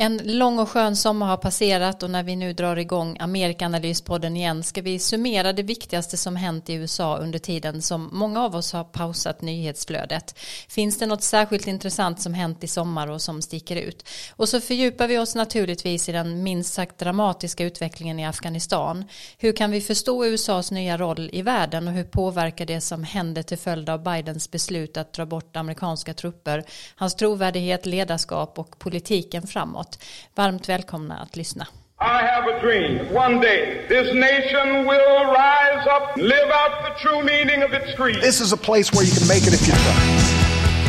En lång och skön sommar har passerat och när vi nu drar igång Amerikanalyspodden igen ska vi summera det viktigaste som hänt i USA under tiden som många av oss har pausat nyhetsflödet. Finns det något särskilt intressant som hänt i sommar och som sticker ut? Och så fördjupar vi oss naturligtvis i den minst sagt dramatiska utvecklingen i Afghanistan. Hur kan vi förstå USAs nya roll i världen och hur påverkar det som händer till följd av Bidens beslut att dra bort amerikanska trupper, hans trovärdighet, ledarskap och politiken framåt? Varmt välkomna att lyssna. I have a dream. One day, this nation will rise up, live out the true meaning of its creed. This is a place where you can make it if you try.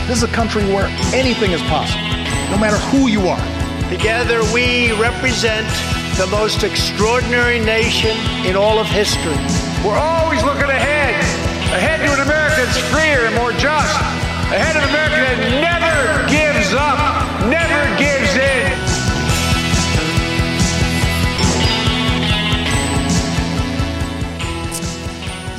This is a country where anything is possible, no matter who you are. Together, we represent the most extraordinary nation in all of history. We're always looking ahead, ahead to an America that's freer and more just, ahead of an America that never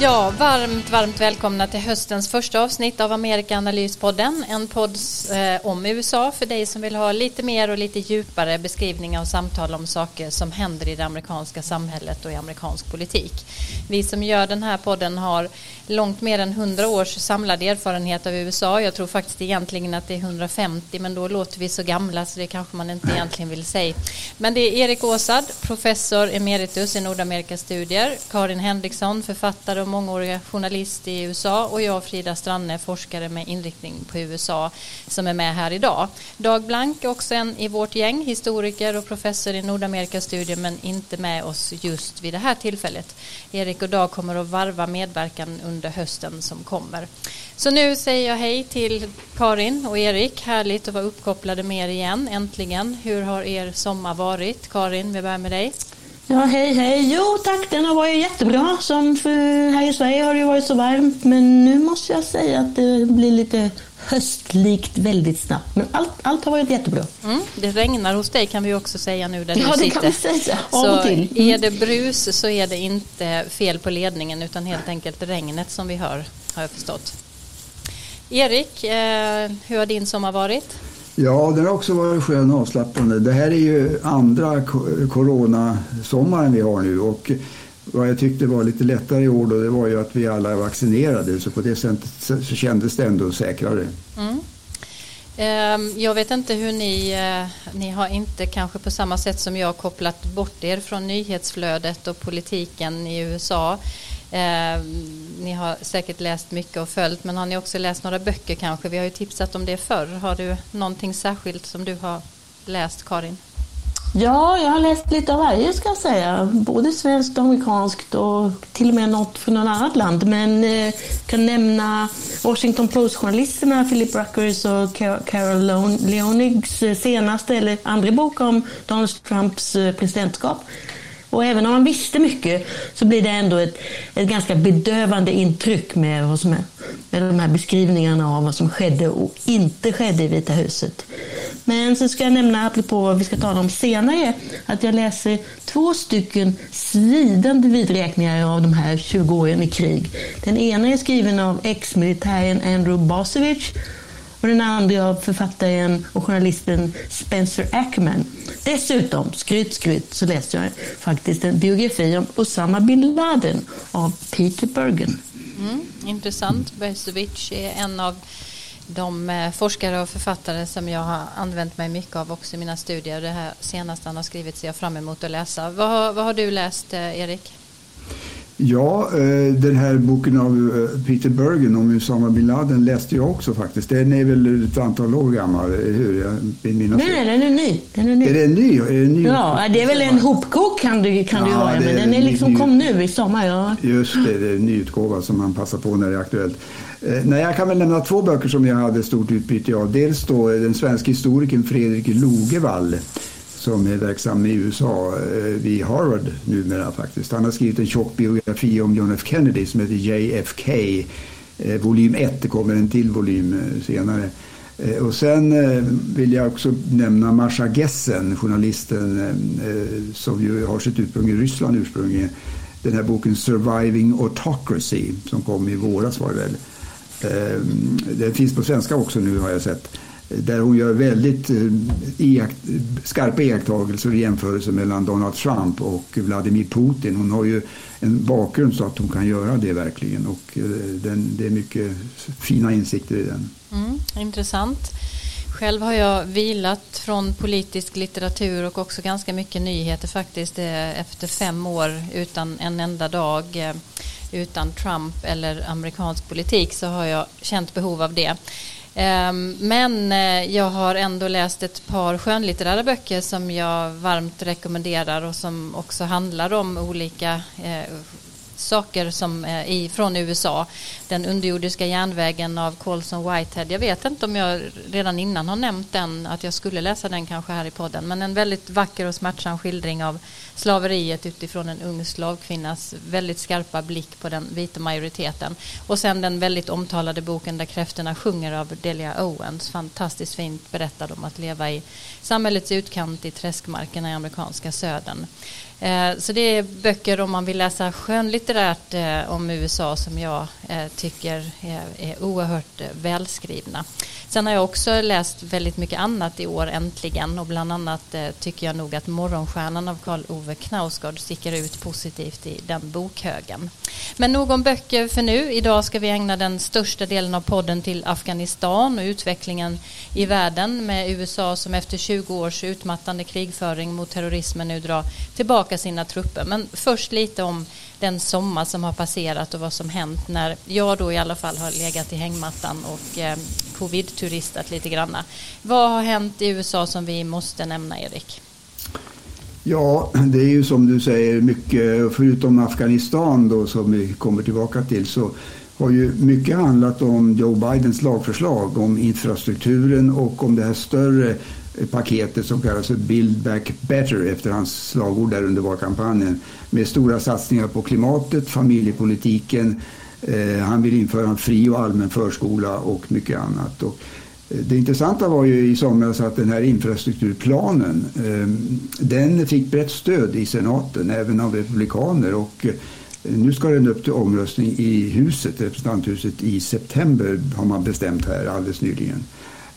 Ja, varmt, varmt välkomna till höstens första avsnitt av Amerikaanalyspodden. En podd eh, om USA för dig som vill ha lite mer och lite djupare beskrivningar och samtal om saker som händer i det amerikanska samhället och i amerikansk politik. Vi som gör den här podden har långt mer än 100 års samlad erfarenhet av USA. Jag tror faktiskt egentligen att det är 150 men då låter vi så gamla så det kanske man inte egentligen vill säga. Men det är Erik Åsad, professor emeritus i Nordamerikastudier, Karin Henriksson, författare och mångåriga journalist i USA och jag Frida Stranne, forskare med inriktning på USA som är med här idag. Dag Blank är också en i vårt gäng, historiker och professor i Nordamerikastudier men inte med oss just vid det här tillfället. Erik och Dag kommer att varva medverkan under hösten som kommer. Så nu säger jag hej till Karin och Erik. Härligt att vara uppkopplade med er igen, äntligen. Hur har er sommar varit? Karin, vi börjar med dig. Ja, hej, hej. Jo, tack. Den har varit jättebra. Som för här i Sverige har det varit så varmt. Men nu måste jag säga att det blir lite höstlikt väldigt snabbt. Men allt, allt har varit jättebra. Mm, det regnar hos dig kan vi också säga nu där ja, du sitter. Ja, det kan vi säga. Av så och till. Mm. är det brus så är det inte fel på ledningen utan helt enkelt regnet som vi hör, har jag förstått. Erik, eh, hur har din sommar varit? Ja, den har också varit skön och avslappnande. Det här är ju andra coronasommaren vi har nu och vad jag tyckte var lite lättare i år då, det var ju att vi alla är vaccinerade så på det sättet så kändes det ändå säkrare. Mm. Ehm, jag vet inte hur ni, eh, ni har inte kanske på samma sätt som jag kopplat bort er från nyhetsflödet och politiken i USA. Eh, ni har säkert läst mycket och följt men har ni också läst några böcker kanske? Vi har ju tipsat om det förr. Har du någonting särskilt som du har läst Karin? Ja, jag har läst lite av varje ska jag säga. Både svenskt och amerikanskt och till och med något från något annat land. Men eh, kan nämna Washington Post-journalisterna Philip Ruckers och Carol Leonigs eh, senaste eller andra bok om Donald Trumps eh, presidentskap. Och även om man visste mycket så blir det ändå ett, ett ganska bedövande intryck med, vad som är, med de här beskrivningarna av vad som skedde och inte skedde i Vita huset. Men så ska jag nämna, apropå vad vi ska tala om senare, att jag läser två stycken svidande vidräkningar av de här 20 åren i krig. Den ena är skriven av ex-militären Andrew Bosevich och den andra av författaren och journalisten Spencer Ackerman. Dessutom, skryt, skryt, så läste jag faktiskt en biografi om Osama bin Laden av Peter Bergen. Mm, intressant. Bosevich är en av de eh, forskare och författare som jag har använt mig mycket av också i mina studier. Det här senaste han har skrivit ser jag fram emot att läsa. Vad, vad har du läst, eh, Erik? Ja, eh, den här boken av eh, Peter Bergen om Usama bin Laden läste jag också faktiskt. Den är väl ett antal år gammal, hur jag Nej, nej, den är ny. Den är ny. Är den ny? Är den ny? Ja, det är väl en hopkok kan du, kan ja, du vara, men den är liksom ny, kom nu i sommar. Ja. Just det, det är en nyutgåva som man passar på när det är aktuellt. Eh, nej, jag kan väl nämna två böcker som jag hade stort utbyte av. Dels då den svenska historikern Fredrik Logevall som är verksam i USA eh, vid Harvard numera faktiskt. Han har skrivit en tjock biografi om John F Kennedy som heter JFK. Eh, volym 1, det kommer en till volym eh, senare. Eh, och sen eh, vill jag också nämna Marsha Gessen, journalisten eh, som ju har sitt ursprung i Ryssland ursprungligen. Den här boken Surviving Autocracy som kom i våras var det väl. Den finns på svenska också nu har jag sett där hon gör väldigt eh, iakt, skarpa iakttagelser och jämförelser mellan Donald Trump och Vladimir Putin. Hon har ju en bakgrund så att hon kan göra det verkligen och eh, den, det är mycket fina insikter i den. Mm, intressant. Själv har jag vilat från politisk litteratur och också ganska mycket nyheter faktiskt eh, efter fem år utan en enda dag utan Trump eller amerikansk politik så har jag känt behov av det. Ehm, men eh, jag har ändå läst ett par skönlitterära böcker som jag varmt rekommenderar och som också handlar om olika eh, saker som eh, i, från USA. Den underjordiska järnvägen av Colson Whitehead. Jag vet inte om jag redan innan har nämnt den, att jag skulle läsa den kanske här i podden. Men en väldigt vacker och smärtsam skildring av slaveriet utifrån en ung slavkvinnas väldigt skarpa blick på den vita majoriteten. Och sen den väldigt omtalade boken Där kräftorna sjunger av Delia Owens. Fantastiskt fint berättad om att leva i samhällets utkant i träskmarkerna i amerikanska södern. Eh, så det är böcker om man vill läsa skönlitterärt eh, om USA som jag eh, tycker är oerhört välskrivna. Sen har jag också läst väldigt mycket annat i år äntligen och bland annat tycker jag nog att Morgonstjärnan av Karl Ove Knausgård sticker ut positivt i den bokhögen. Men nog om böcker för nu. Idag ska vi ägna den största delen av podden till Afghanistan och utvecklingen i världen med USA som efter 20 års utmattande krigföring mot terrorismen nu drar tillbaka sina trupper. Men först lite om den sommar som har passerat och vad som hänt när jag då i alla fall har legat i hängmattan och eh, covid-turistat lite granna. Vad har hänt i USA som vi måste nämna, Erik? Ja, det är ju som du säger mycket, förutom Afghanistan då som vi kommer tillbaka till så har ju mycket handlat om Joe Bidens lagförslag om infrastrukturen och om det här större paketet som kallas för Build Back Better efter hans slagord där under valkampanjen med stora satsningar på klimatet, familjepolitiken, eh, han vill införa en fri och allmän förskola och mycket annat. Och eh, det intressanta var ju i somras att den här infrastrukturplanen eh, den fick brett stöd i senaten, även av republikaner. Och eh, nu ska den upp till omröstning i huset, representanthuset i september har man bestämt här alldeles nyligen.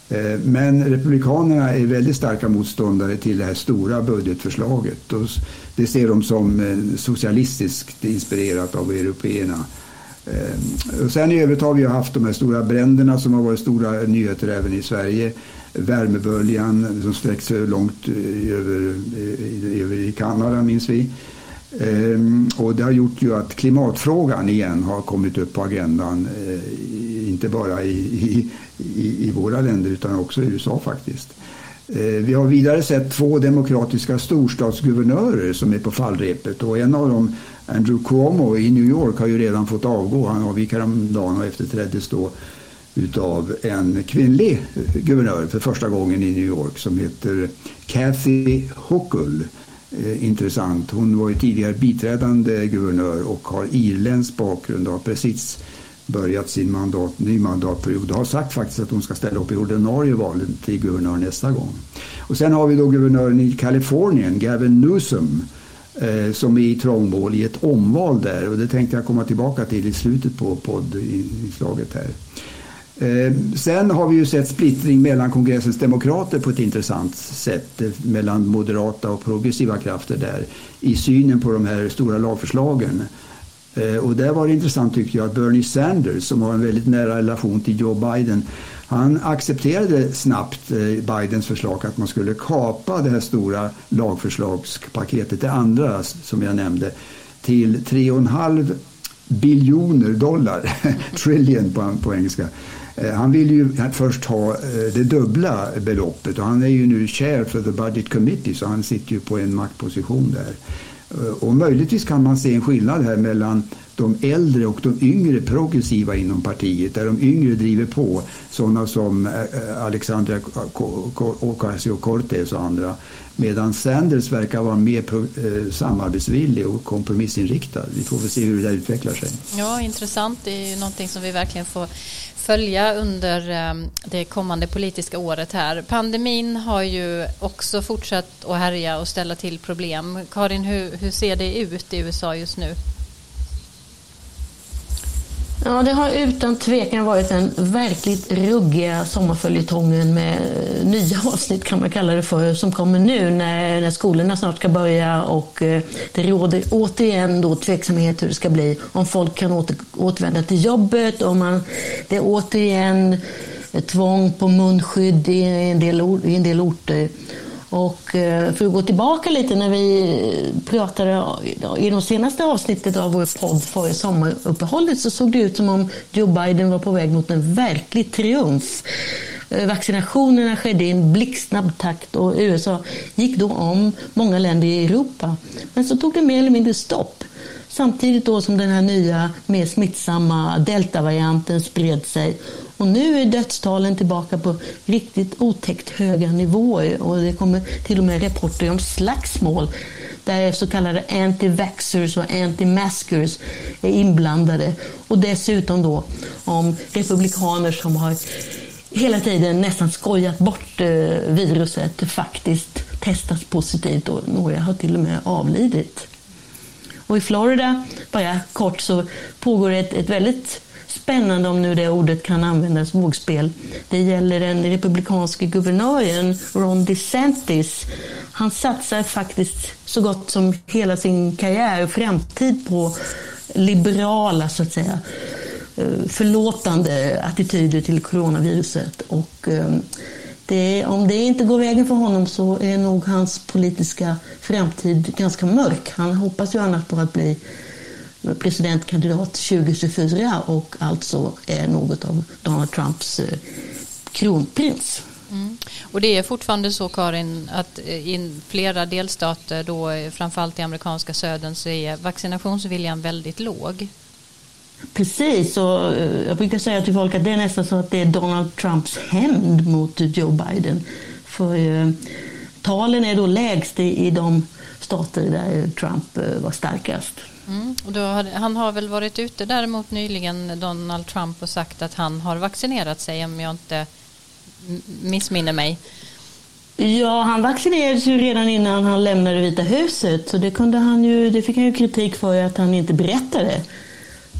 Eh, men Republikanerna är väldigt starka motståndare till det här stora budgetförslaget. Och det ser de som eh, socialistiskt inspirerat av européerna. Eh, och sen i övrigt har vi haft de här stora bränderna som har varit stora nyheter även i Sverige. Värmeböljan som sträcker sig långt över, över i Kanada minns vi. Ehm, och det har gjort ju att klimatfrågan igen har kommit upp på agendan. Inte bara i, i, i, i våra länder utan också i USA faktiskt. Eh, vi har vidare sett två demokratiska storstadsguvernörer som är på fallrepet och en av dem Andrew Cuomo i New York har ju redan fått avgå. Han avgick häromdagen och efterträddes då utav en kvinnlig guvernör för första gången i New York som heter Kathy Hochul. Eh, intressant. Hon var ju tidigare biträdande guvernör och har irländsk bakgrund och har precis börjat sin mandat, ny mandatperiod och har sagt faktiskt att hon ska ställa upp i ordinarie valen till guvernör nästa gång. Och sen har vi då guvernören i Kalifornien, Gavin Newsom eh, som är i trångmål i ett omval där och det tänkte jag komma tillbaka till i slutet på poddinslaget här. Eh, sen har vi ju sett splittring mellan kongressens demokrater på ett intressant sätt eh, mellan moderata och progressiva krafter där i synen på de här stora lagförslagen. Eh, och där var det intressant tyckte jag att Bernie Sanders som har en väldigt nära relation till Joe Biden han accepterade snabbt eh, Bidens förslag att man skulle kapa det här stora lagförslagspaketet, det andra som jag nämnde, till 3,5 biljoner dollar, trillion på, på engelska. Eh, han vill ju först ha det dubbla beloppet och han är ju nu chair för the budget committee så han sitter ju på en maktposition där. Eh, och möjligtvis kan man se en skillnad här mellan de äldre och de yngre progressiva inom partiet där de yngre driver på sådana som eh, eh, Alexandra Ocasio-Cortez och andra medan Sanders verkar vara mer eh, samarbetsvillig och kompromissinriktad. Vi får väl se hur det där utvecklar sig. Ja, intressant. Det är ju någonting som vi verkligen får följa under ehm, det kommande politiska året här. Pandemin har ju också fortsatt att härja och ställa till problem. Karin, hur, hur ser det ut i USA just nu? Ja, det har utan tvekan varit den verkligt ruggiga sommarföljetongen med eh, nya avsnitt kan man kalla det för, som kommer nu när, när skolorna snart ska börja och eh, det råder återigen då tveksamhet hur det ska bli. Om folk kan åter, återvända till jobbet, om man, det är återigen tvång på munskydd i en del, i en del orter. Och eh, för att gå tillbaka lite när vi pratade i de senaste avsnittet av vår podd före sommaruppehållet så såg det ut som om Joe Biden var på väg mot en verklig triumf. Eh, vaccinationerna skedde i en blixtsnabb takt och USA gick då om många länder i Europa. Men så tog det mer eller mindre stopp. Samtidigt då som den här nya, mer smittsamma deltavarianten spred sig och nu är dödstalen tillbaka på riktigt otäckt höga nivåer och det kommer till och med rapporter om slagsmål där så kallade anti-vaxxers och anti-maskers är inblandade. Och dessutom då om republikaner som har hela tiden nästan skojat bort eh, viruset faktiskt testats positivt och några har till och med avlidit. Och i Florida, bara kort, så pågår ett, ett väldigt spännande, om nu det ordet kan användas, vågspel. Det gäller den republikanske guvernören Ron DeSantis. Han satsar faktiskt så gott som hela sin karriär och framtid på liberala, så att säga, eh, förlåtande attityder till coronaviruset. Och eh, det, om det inte går vägen för honom så är nog hans politiska framtid ganska mörk. Han hoppas ju annars på att bli presidentkandidat 2024 och alltså är något av Donald Trumps eh, kronprins. Mm. Och det är fortfarande så Karin att eh, i flera delstater, då, eh, framförallt i amerikanska södern, så är vaccinationsviljan väldigt låg. Precis, och jag brukar säga till folk att det är nästan så att det är Donald Trumps hämnd mot Joe Biden. För talen är då lägst i de stater där Trump var starkast. Mm. Och har, han har väl varit ute däremot nyligen, Donald Trump, och sagt att han har vaccinerat sig om jag inte missminner mig. Ja, han vaccinerades ju redan innan han lämnade Vita huset. Så det, kunde han ju, det fick han ju kritik för att han inte berättade.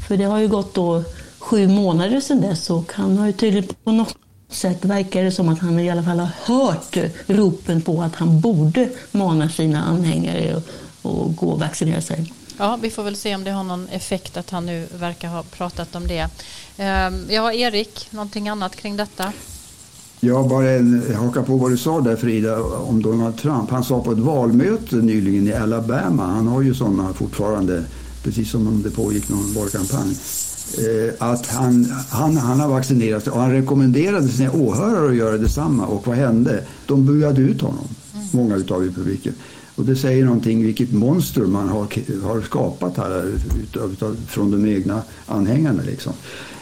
För det har ju gått då sju månader sedan dess och han har ju tydligen på något sätt verkar det som att han i alla fall har hört ropen på att han borde mana sina anhängare och gå och vaccinera sig. Ja, vi får väl se om det har någon effekt att han nu verkar ha pratat om det. Ehm, ja, Erik, någonting annat kring detta? Ja, bara en, haka på vad du sa där Frida om Donald Trump. Han sa på ett valmöte nyligen i Alabama, han har ju sådana fortfarande, precis som om det pågick någon valkampanj, eh, att han, han, han har vaccinerat sig och han rekommenderade sina åhörare att göra detsamma. Och vad hände? De buade ut honom, mm. många utav republiken. Och det säger någonting vilket monster man har, har skapat här utav, utav, från de egna anhängarna. Liksom.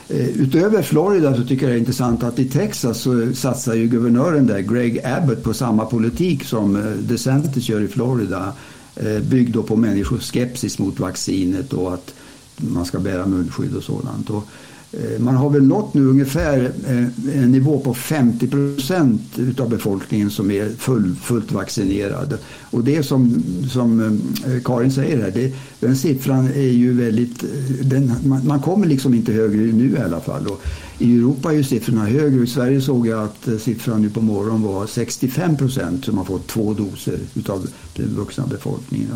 Eh, utöver Florida så tycker jag det är intressant att i Texas så satsar ju guvernören där, Greg Abbott, på samma politik som eh, DeSantis gör i Florida. Eh, byggd då på människors skepsis mot vaccinet och att man ska bära munskydd och sådant. Och Eh, man har väl nått nu ungefär eh, en nivå på 50 procent utav befolkningen som är full, fullt vaccinerad. Och det som, som eh, Karin säger här, det, den siffran är ju väldigt... Den, man, man, kommer liksom inte högre nu i alla fall. Och I Europa är ju siffrorna högre. I Sverige såg jag att siffran nu på morgonen var 65 procent som har fått två doser utav den vuxna befolkningen.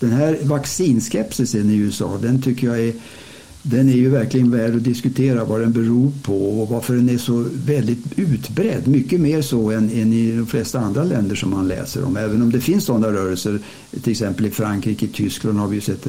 Den här vaccinskepsisen i USA, den tycker jag är den är ju verkligen värd att diskutera vad den beror på och varför den är så väldigt utbredd. Mycket mer så än, än i de flesta andra länder som man läser om. Även om det finns sådana rörelser, till exempel i Frankrike, Tyskland har vi sett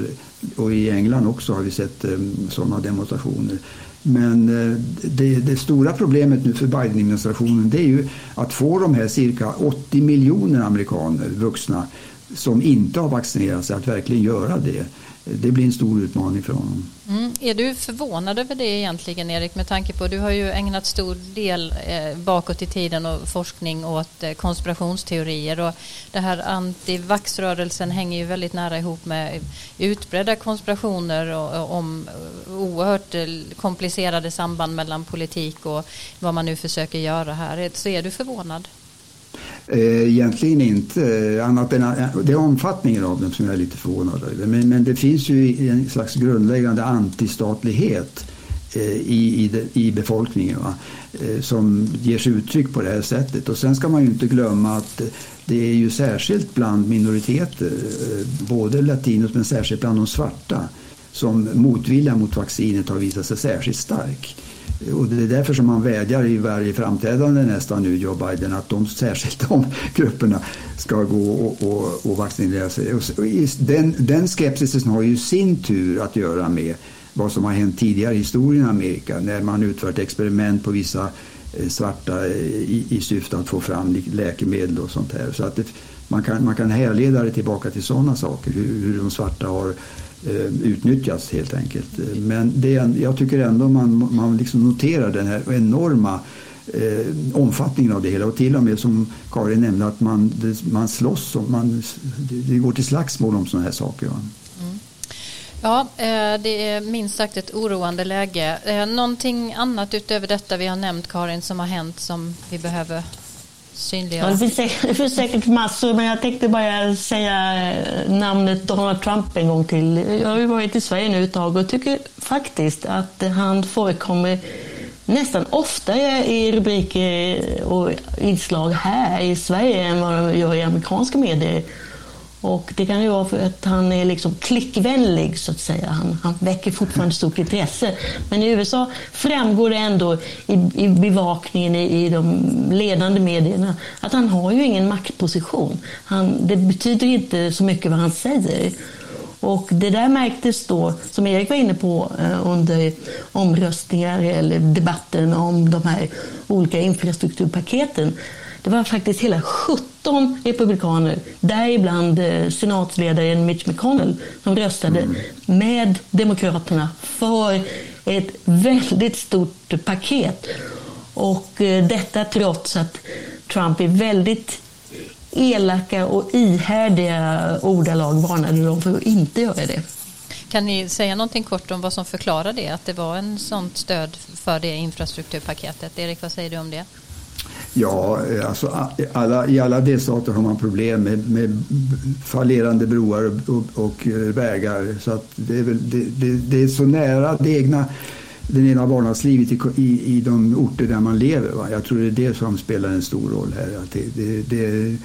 och i England också har vi sett eh, sådana demonstrationer. Men eh, det, det, stora problemet nu för Biden-administrationen det är ju att få de här cirka 80 miljoner amerikaner, vuxna, som inte har vaccinerat sig att verkligen göra det det blir en stor utmaning för honom. Mm. Är du förvånad över det egentligen Erik med tanke på att du har ju ägnat stor del eh, bakåt i tiden och forskning åt eh, konspirationsteorier och det här antivaxrörelsen hänger ju väldigt nära ihop med utbredda konspirationer och, och om eh, oerhört eh, komplicerade samband mellan politik och vad man nu försöker göra här. Så är du förvånad? Eh, egentligen inte, annat än det är omfattningen av dem som jag är lite förvånad över. Men, men det finns ju en slags grundläggande antistatlighet eh, i, i, i befolkningen va? Eh, som ger sig uttryck på det här sättet. Och sen ska man ju inte glömma att det är ju särskilt bland minoriteter, både latinos men särskilt bland de svarta, som motviljan mot vaccinet har visat sig särskilt stark. Och det är därför som man vädjar i varje framträdande nästan nu, Joe Biden, att de, särskilt de grupperna ska gå och, och, och vaccinera sig. Och den, den skepsisen har ju sin tur att göra med vad som har hänt tidigare i historien i Amerika när man utfört experiment på vissa eh, svarta eh, i, i syfte att få fram läkemedel och sånt här. Så att det, man, kan, man kan härleda det tillbaka till sådana saker, hur, hur de svarta har Eh, utnyttjas helt enkelt. Men det, jag tycker ändå man, man liksom noterar den här enorma eh, omfattningen av det hela och till och med som Karin nämnde att man, det, man slåss och man, det, går till slagsmål om sådana här saker. Mm. Ja, eh, det är minst sagt ett oroande läge. Eh, någonting annat utöver detta vi har nämnt Karin som har hänt som vi behöver synliggöra? Ja, det, finns säkert, det finns säkert massor, men jag tänkte bara säga eh, namnet Donald Trump en gång till. Jag har ju varit i Sverige nu ett tag och tycker faktiskt att han förekommer nästan oftare i rubriker och inslag här i Sverige än vad de gör i amerikanska medier. Och det kan ju vara för att han är liksom klickvänlig, så att säga. Han, han väcker fortfarande stort intresse. Men i USA framgår det ändå i, i bevakningen i, i, de ledande medierna att han har ju ingen maktposition. Han, det betyder inte så mycket vad han säger. Och det där märktes då, som Erik var inne på, eh, under omröstningar eller debatten om de här olika infrastrukturpaketen det var faktiskt hela 17 republikaner, däribland eh, senatsledaren Mitch McConnell, som röstade mm. med Demokraterna för ett väldigt stort paket. Och eh, detta trots att Trump är väldigt elaka och ihärdiga ordalag varnade dem för att inte göra det. Kan ni säga någonting kort om vad som förklarar det, att det var en sånt stöd för det infrastrukturpaketet? Erik, vad säger du om det? Ja, eh, alltså alla, i alla delstater har man problem med, med fallerande broar och, och, och eh, vägar. Så att det, är väl, det, det, det, är så nära det egna, den egna vardagslivet i, i, i de orter där man lever. Va? Jag tror det är det som spelar en stor roll här. Att det, det,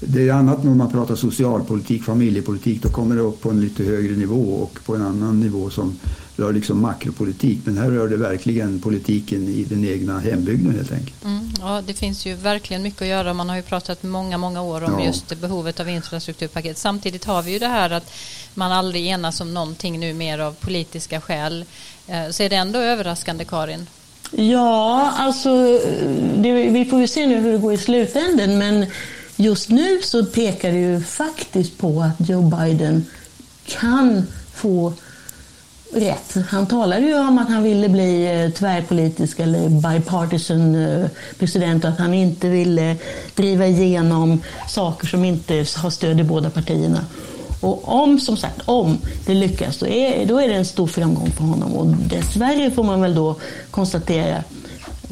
det är annat när man pratar socialpolitik, familjepolitik. Då kommer det upp på en lite högre nivå och på en annan nivå som rör liksom makropolitik. Men här rör det verkligen politiken i den egna hembygden helt enkelt. Mm, ja, det finns ju verkligen mycket att göra. Man har ju pratat många, många år om ja. just behovet av infrastrukturpaket. Samtidigt har vi ju det här att man aldrig enas om någonting nu mer av politiska skäl. Eh, så är det ändå överraskande, Karin? Ja, alltså det, vi får ju se nu hur det går i slutänden. Men just nu så pekar det ju faktiskt på att Joe Biden kan få rätt. Han talade ju om att han ville bli eh, tvärpolitisk eller bipartisan eh, president och att han inte ville driva igenom saker som inte har stöd i båda partierna. Och om, som sagt, om det lyckas, då är, då är det en stor framgång för honom. Och dessvärre får man väl då konstatera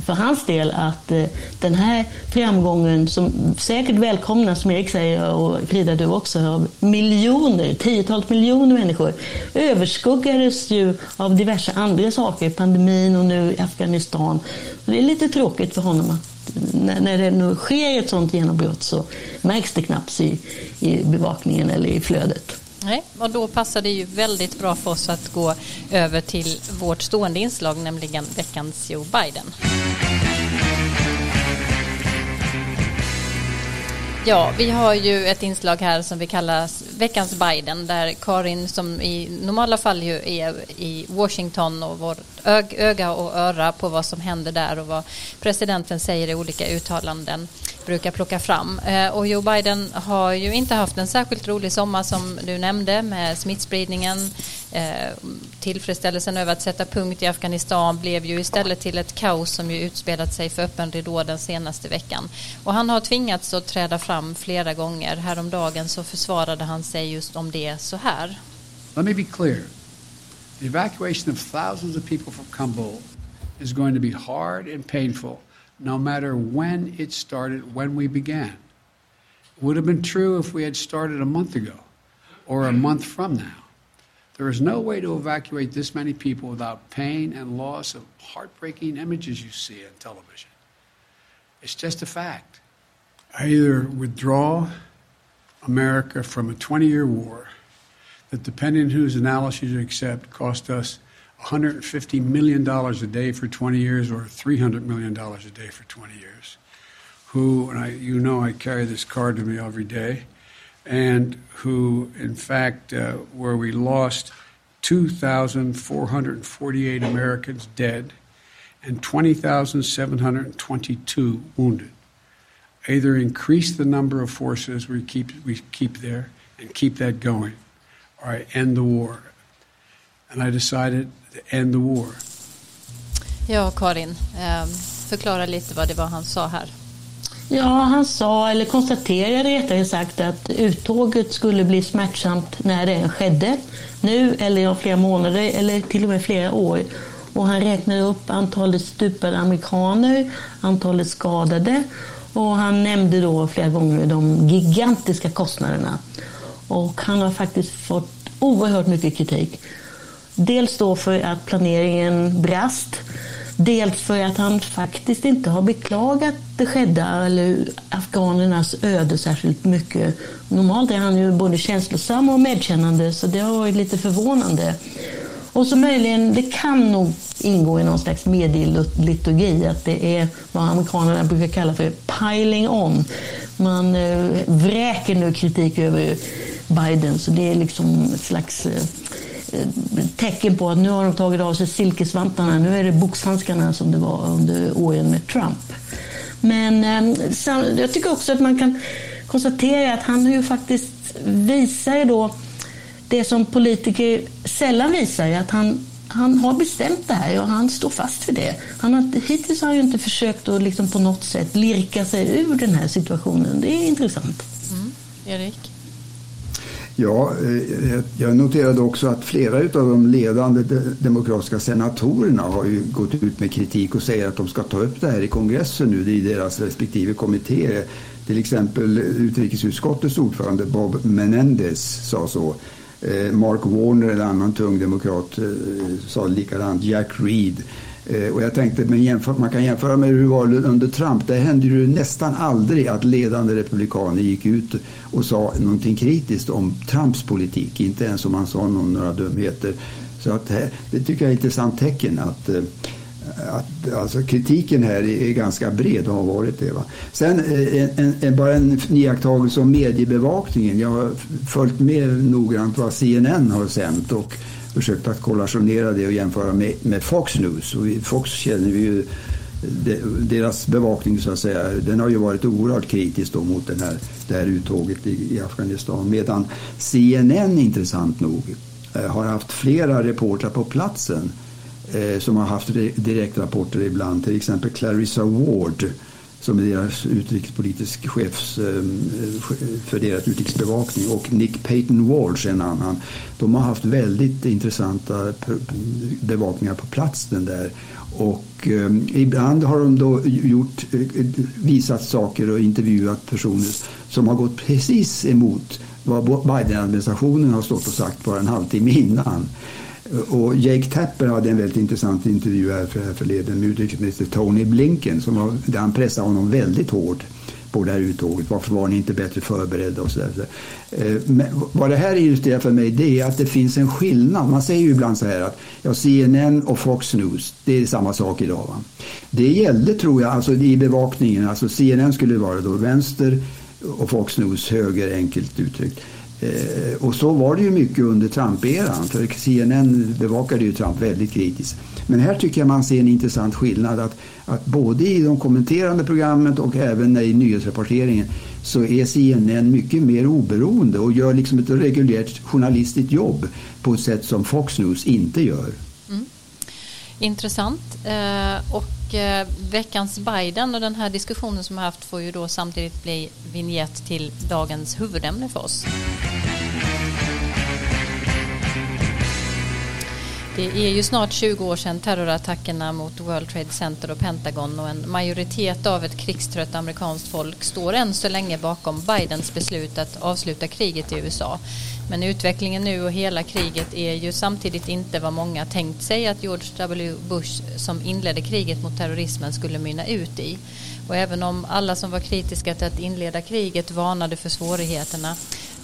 för hans del att eh, den här framgången, som säkert välkomnas, som Erik säger och Frida du också, av miljoner, tiotals miljoner människor, överskuggades ju av diverse andra saker, pandemin och nu Afghanistan. Det är lite tråkigt för honom att när det nu sker ett sådant genombrott så märks det knappt i, i bevakningen eller i flödet. Nej, och då passar det ju väldigt bra för oss att gå över till vårt stående inslag, nämligen veckans Joe Biden. Ja, vi har ju ett inslag här som vi kallar veckans Biden där Karin som i normala fall ju är i Washington och vår öga och öra på vad som händer där och vad presidenten säger i olika uttalanden brukar plocka fram. Eh, och Joe Biden har ju inte haft en särskilt rolig sommar som du nämnde med smittspridningen. Eh, Tillfredsställelsen över att sätta punkt i Afghanistan blev ju istället till ett kaos som ju utspelat sig för öppen ridå den senaste veckan. Och han har tvingats att träda fram flera gånger. Häromdagen så försvarade han sig just om det så här. Let me be clear. The evacuation of thousands of people from Kabul is going to be hard and painful no matter when it started, when we began. It would have been true if we had started a month ago or a month from now. There is no way to evacuate this many people without pain and loss of heartbreaking images you see on television. It's just a fact. I either withdraw America from a 20 year war that, depending on whose analysis you accept, cost us $150 million a day for 20 years or $300 million a day for 20 years. Who, and I, you know, I carry this card to me every day, and who, in fact, uh, where we lost 2,448 Americans dead and 20,722 wounded. Either increase the number of forces we keep, we keep there and keep that going, or I end the war. And I decided to end the war. Ja, Karin, eh, förklara lite vad det var han sa här. Ja, han sa, eller konstaterade rättare sagt, att uttåget skulle bli smärtsamt när det skedde. Nu, eller om flera månader, eller till och med flera år. Och han räknade upp antalet stupade amerikaner, antalet skadade och han nämnde då flera gånger de gigantiska kostnaderna. Och han har faktiskt fått oerhört mycket kritik. Dels då för att planeringen brast Dels för att han faktiskt inte har beklagat det skedda eller afghanernas öde särskilt mycket. Normalt är han ju både känslosam och medkännande så det har varit lite förvånande. Och så möjligen, det kan nog ingå i någon slags medieliturgi att det är vad amerikanerna brukar kalla för piling on. Man eh, vräker nu kritik över Biden så det är liksom en slags eh, tecken på att nu har de tagit av sig silkesvantarna. Nu är det boxhandskarna som det var under åren med Trump. Men ehm, jag tycker också att man kan konstatera att han ju faktiskt visar då det som politiker sällan visar, att han, han har bestämt det här och han står fast för det. Han har, hittills har han ju inte försökt att liksom på något sätt lirka sig ur den här situationen. Det är intressant. Mm. Erik? Ja, eh, jag noterade också att flera av de ledande demokratiska senatorerna har ju gått ut med kritik och säger att de ska ta upp det här i kongressen nu i deras respektive kommittéer. Till exempel utrikesutskottets ordförande Bob Menendez sa så. Eh, Mark Warner, en annan tung demokrat, eh, sa likadant. Jack Reed. Eh, och jag tänkte, men jämför, man kan jämföra med hur det var under Trump. Där hände ju nästan aldrig att ledande republikaner gick ut och sa någonting kritiskt om Trumps politik. Inte ens om han sa några dumheter. Så att, eh, det tycker jag är ett intressant tecken att, eh, att alltså kritiken här är ganska bred och har varit det. Va? Sen eh, en, en, bara en iakttagelse om mediebevakningen. Jag har följt med noggrant vad CNN har sänt och försökt att kollationera det och jämföra med, med Fox News. Och Fox känner vi ju deras bevakning så att säga, den har ju varit oerhört kritisk då mot den här, det här uttåget i, i Afghanistan. Medan CNN intressant nog eh, har haft flera reportrar på platsen eh, som har haft direktrapporter ibland. Till exempel Clarissa Ward som är deras utrikespolitisk chefs ehm, eh, för deras utrikesbevakning och Nick Payton Walsh en annan. De har haft väldigt intressanta bevakningar på platsen där och ehm, ibland har de då gjort, eh, eh, visat saker och intervjuat personer som har gått precis emot vad Biden-administrationen har stått och sagt bara en halvtimme innan. Och Jake Tapper hade en väldigt intressant intervju här för, förleden med utrikesminister Tony Blinken som var, där han pressade honom väldigt hårt på det här uttåget. Varför var ni inte bättre förberedda och så där. Eh, men vad det här illustrerar för mig det är att det finns en skillnad. Man säger ju ibland så här att ja, CNN och Fox News, det är samma sak idag. Va? Det gällde tror jag alltså i bevakningen, alltså CNN skulle vara då vänster och Fox News höger enkelt uttryckt. Eh, och så var det ju mycket under Trump-eran, för CNN bevakade ju Trump väldigt kritiskt. Men här tycker jag man ser en intressant skillnad att, att både i de kommenterande programmet och även i nyhetsrapporteringen så är CNN mycket mer oberoende och gör liksom ett reguljärt journalistiskt jobb på ett sätt som Fox News inte gör. Mm. Intressant. Eh, och eh, veckans Biden och den här diskussionen som vi har haft får ju då samtidigt bli vignett till dagens huvudämne för oss. Det är ju snart 20 år sedan terrorattackerna mot World Trade Center och Pentagon och en majoritet av ett krigstrött amerikanskt folk står än så länge bakom Bidens beslut att avsluta kriget i USA. Men utvecklingen nu och hela kriget är ju samtidigt inte vad många tänkt sig att George W Bush som inledde kriget mot terrorismen skulle mynna ut i. Och även om alla som var kritiska till att inleda kriget varnade för svårigheterna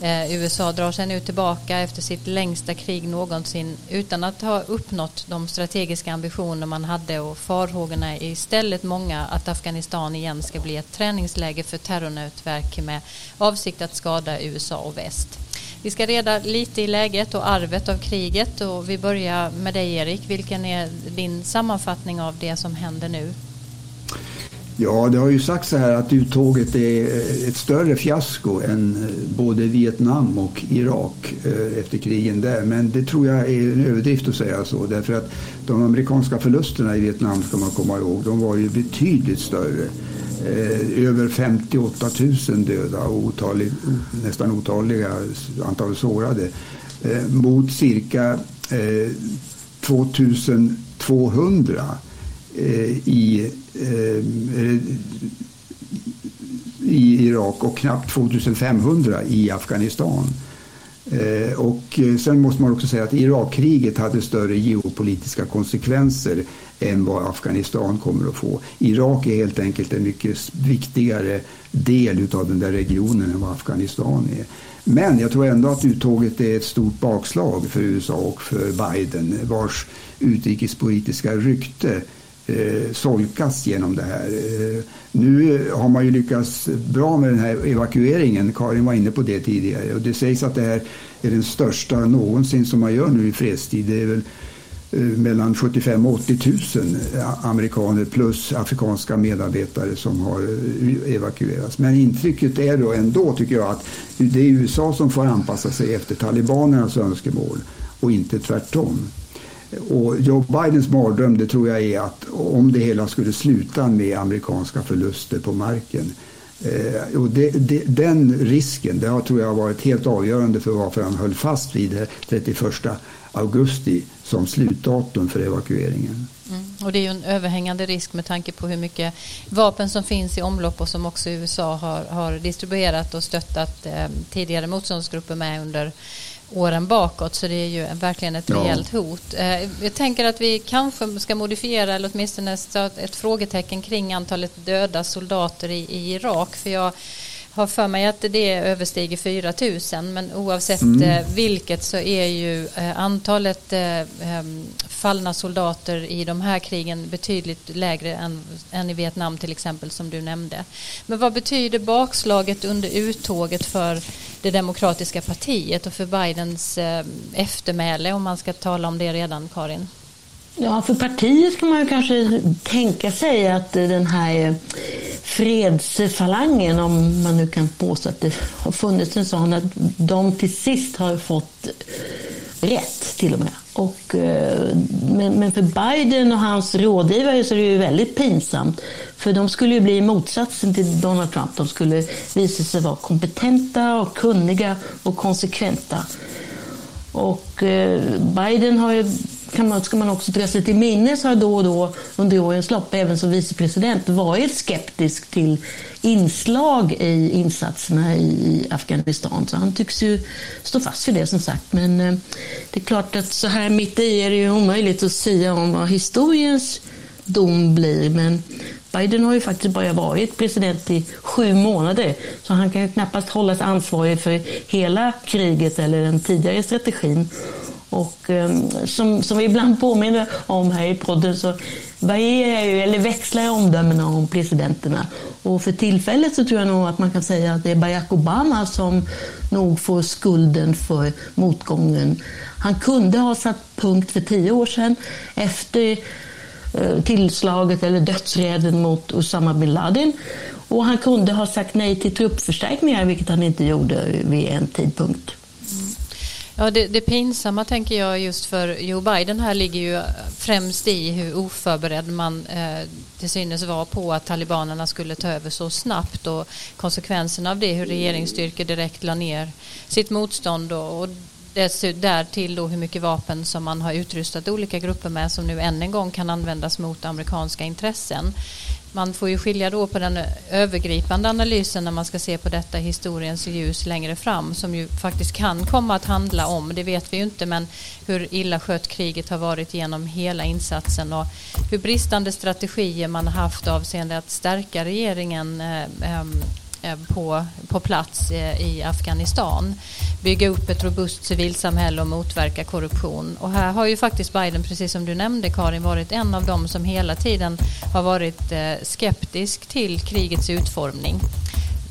Eh, USA drar sig nu tillbaka efter sitt längsta krig någonsin utan att ha uppnått de strategiska ambitioner man hade och farhågorna är istället många att Afghanistan igen ska bli ett träningsläge för terrornätverk med avsikt att skada USA och väst. Vi ska reda lite i läget och arvet av kriget och vi börjar med dig Erik. Vilken är din sammanfattning av det som händer nu? Ja, det har ju sagts så här att uttåget är eh, ett större fiasko än eh, både Vietnam och Irak eh, efter krigen där. Men det tror jag är en överdrift att säga så. Därför att de amerikanska förlusterna i Vietnam ska man komma ihåg, de var ju betydligt större. Över 58 000 döda och otalig, nästan otaliga antal sårade. Mot cirka 2200 Eh, i Eh, i Irak och knappt 2500 i Afghanistan. Eh, och eh, sen måste man också säga att Irakkriget hade större geopolitiska konsekvenser än vad Afghanistan kommer att få. Irak är helt enkelt en mycket viktigare del av den där regionen än vad Afghanistan är. Men jag tror ändå att uttåget är ett stort bakslag för USA och för Biden vars utrikespolitiska rykte eh, solkas genom det här. Eh, nu har man ju lyckats bra med den här evakueringen. Karin var inne på det tidigare. Och det sägs att det här är den största någonsin som man gör nu i fredstid. Det är väl eh, mellan 75 och 80 000 amerikaner plus afrikanska medarbetare som har eh, evakuerats. Men intrycket är då ändå, tycker jag, att det är USA som får anpassa sig efter talibanernas önskemål och inte tvärtom. Och Joe Bidens mardröm det tror jag är att om det hela skulle sluta med amerikanska förluster på marken eh, och det, det, den risken det har, tror jag har varit helt avgörande för varför han höll fast vid det 31 augusti som slutdatum för evakueringen. Mm. Och det är ju en överhängande risk med tanke på hur mycket vapen som finns i omlopp och som också USA har, har distribuerat och stöttat eh, tidigare motståndsgrupper med under åren bakåt så det är ju verkligen ett ja. rejält hot. Eh, jag tänker att vi kanske ska modifiera eller åtminstone ett frågetecken kring antalet döda soldater i, i Irak för jag har för mig att det överstiger 4 000 men oavsett mm. Eh, vilket så är ju eh, antalet eh, fallna soldater i de här krigen betydligt lägre än, än i Vietnam till exempel som du nämnde. Men vad betyder bakslaget under uttåget för det demokratiska partiet och för Bidens eftermäle om man ska tala om det redan Karin? Ja, för partiet kan man ju kanske tänka sig att den här fredsfalangen, om man nu kan påstå att det har funnits en sån, att de till sist har fått rätt till och med. Och, eh, men, men för Biden och hans rådgivare så är det ju väldigt pinsamt. För de skulle ju bli motsatsen till Donald Trump. De skulle visa sig vara kompetenta och kunniga och konsekventa. Och eh, Biden har ju kan man, ska man också dra sig till minnes har då och då under årens lopp, även som vicepresident, varit skeptisk till inslag i insatserna i Afghanistan. Så han tycks ju stå fast vid det som sagt. Men eh, det är klart att så här mitt i är det ju omöjligt att säga om vad historiens dom blir. Men Biden har ju faktiskt bara varit president i sju månader så han kan ju knappast hållas ansvarig för hela kriget eller den tidigare strategin. Och ehm, som, som vi ibland påminner om här i podden så varierar ju, eller växlar omdömena om presidenterna. Och för tillfället så tror jag nog att man kan säga att det är Barack Obama som nog får skulden för motgången. Han kunde ha satt punkt för tio år sedan efter eh, tillslaget eller dödsräden mot Osama bin Laden. Och han kunde ha sagt nej till truppförstärkningar, vilket han inte gjorde vid en tidpunkt. Ja, det, det pinsamma tänker jag just för Joe Biden här ligger ju främst i hur oförberedd man eh, till synes var på att talibanerna skulle ta över så snabbt och konsekvenserna av det, hur regeringsstyrkor direkt la ner sitt motstånd och, och därtill då hur mycket vapen som man har utrustat olika grupper med som nu än en gång kan användas mot amerikanska intressen. Man får ju skilja då på den övergripande analysen när man ska se på detta historiens ljus längre fram som ju faktiskt kan komma att handla om, det vet vi ju inte, men hur illa skött kriget har varit genom hela insatsen och hur bristande strategier man har haft avseende att stärka regeringen eh, Eh, Eh, på, på plats eh, i Afghanistan. Bygga upp ett robust civilsamhälle och motverka korruption. Och här har ju faktiskt Biden, precis som du nämnde Karin, varit en av dem som hela tiden har varit eh, skeptisk till krigets utformning.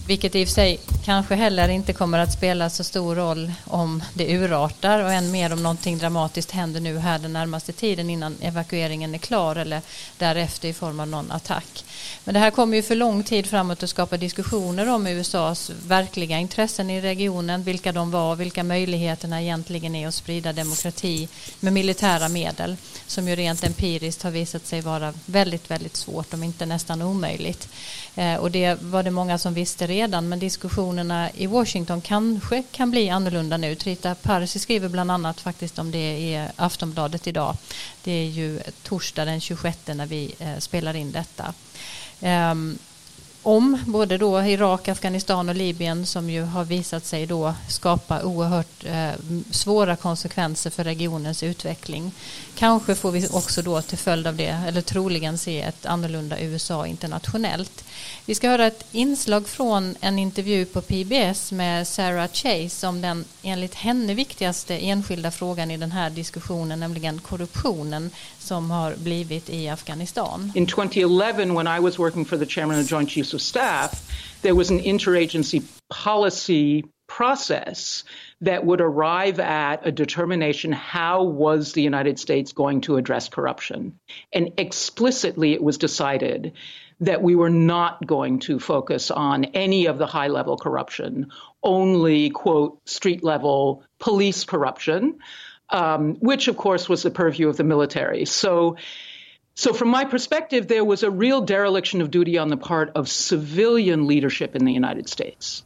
Vilket i och för sig kanske heller inte kommer att spela så stor roll om det urartar och än mer om någonting dramatiskt händer nu här den närmaste tiden innan evakueringen är klar eller därefter i form av någon attack. Men det här kommer ju för lång tid framåt att skapa diskussioner om USAs verkliga intressen i regionen, vilka de var, vilka möjligheterna egentligen är att sprida demokrati med militära medel, som ju rent empiriskt har visat sig vara väldigt, väldigt svårt, om inte nästan omöjligt. Eh, och det var det många som visste redan, men diskussionerna i Washington kanske kan bli annorlunda nu. Trita Parsi skriver bland annat faktiskt om det i Aftonbladet idag. Det är ju torsdag den 26 när vi eh, spelar in detta. Ehm, om både då Irak, Afghanistan och Libyen som ju har visat sig då skapa oerhört eh, svåra konsekvenser för regionens utveckling. Kanske får vi också då till följd av det, eller troligen se ett annorlunda USA internationellt. Vi ska höra ett inslag från en intervju på PBS med Sarah Chase om den enligt henne viktigaste enskilda frågan i den här diskussionen, nämligen korruptionen som har blivit i Afghanistan. In 2011 when I was working for the chairman of the Joint Chiefs of Staff, there was an interagency policy process that would arrive at a determination how was the United States going to address corruption. And explicitly it was decided that we were not going to focus on any of the high level corruption, only, quote, street level police corruption, um, which of course was the purview of the military. So, so from my perspective, there was a real dereliction of duty on the part of civilian leadership in the United States.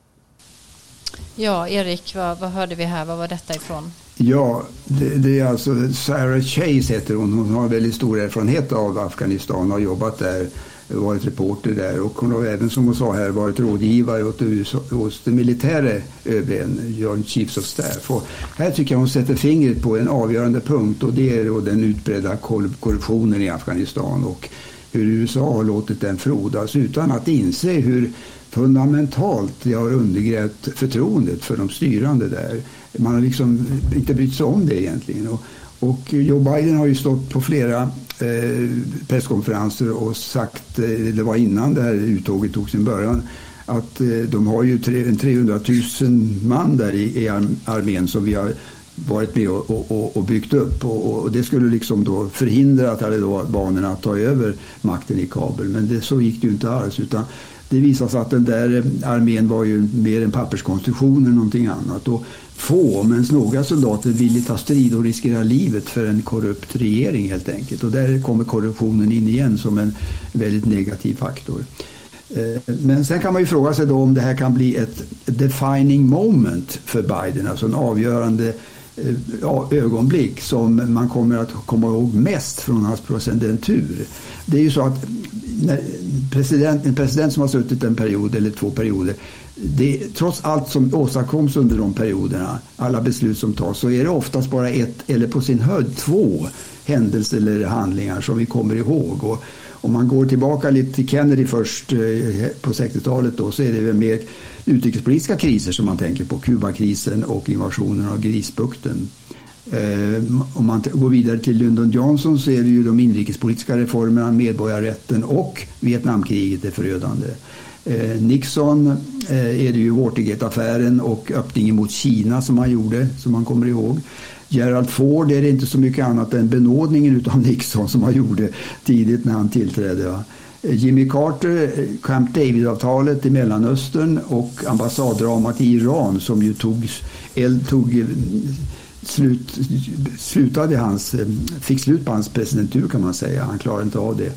Ja, Erik, vad, vad hörde vi här? Vad var detta ifrån? Ja, det, det, är alltså Sarah Chase heter hon. Hon har väldigt stor erfarenhet av Afghanistan och har jobbat där varit reporter där och hon har även som hon sa här varit rådgivare åt USA, hos den militära ÖBn, Joint Chiefs of Staff. Och här tycker jag hon sätter fingret på en avgörande punkt och det är då den utbredda korruptionen i Afghanistan och hur USA har låtit den frodas utan att inse hur fundamentalt det har undergrävt förtroendet för de styrande där. Man har liksom inte brytt sig om det egentligen. Och, och Joe Biden har ju stått på flera Eh, presskonferenser och sagt, eh, det var innan det här uttåget tog sin början, att eh, de har ju 300 000 man där i, i armén som vi har varit med och, och, och byggt upp och, och, det skulle liksom då förhindra talibanerna att ta över makten i Kabul. Men det, så gick det ju inte alls utan det visade sig att den där eh, armén var ju mer en papperskonstruktion än någonting annat. Och få, men några soldater ville ta strid och riskera livet för en korrupt regering helt enkelt. Och där kommer korruptionen in igen som en väldigt negativ faktor. Eh, men sen kan man ju fråga sig då om det här kan bli ett defining moment för Biden, alltså en avgörande eh, ögonblick som man kommer att komma ihåg mest från hans presidentur. Det är ju så att president, en president som har suttit en period eller två perioder det, trots allt som åstadkoms under de perioderna, alla beslut som tas, så är det oftast bara ett eller på sin höjd två händelser eller handlingar som vi kommer ihåg. Och om man går tillbaka lite till Kennedy först eh, på 60-talet då, så är det väl mer utrikespolitiska kriser som man tänker på. Kubakrisen och invasionen av Grisbukten. Eh, om man går vidare till Lyndon Johnson så är det ju de inrikespolitiska reformerna, medborgarrätten och Vietnamkriget är förödande. Eh, Nixon eh, är det ju Watergate-affären och öppningen mot Kina som han gjorde, som man kommer ihåg. Gerald Ford är det inte så mycket annat än benådningen av Nixon som han gjorde tidigt när han tillträdde. Va? Jimmy Carter, Camp David-avtalet i Mellanöstern och ambassaddramat i Iran som ju togs, eld, tog slut, slutade hans, eh, fick slut på hans presidentur kan man säga. Han klarade inte av det.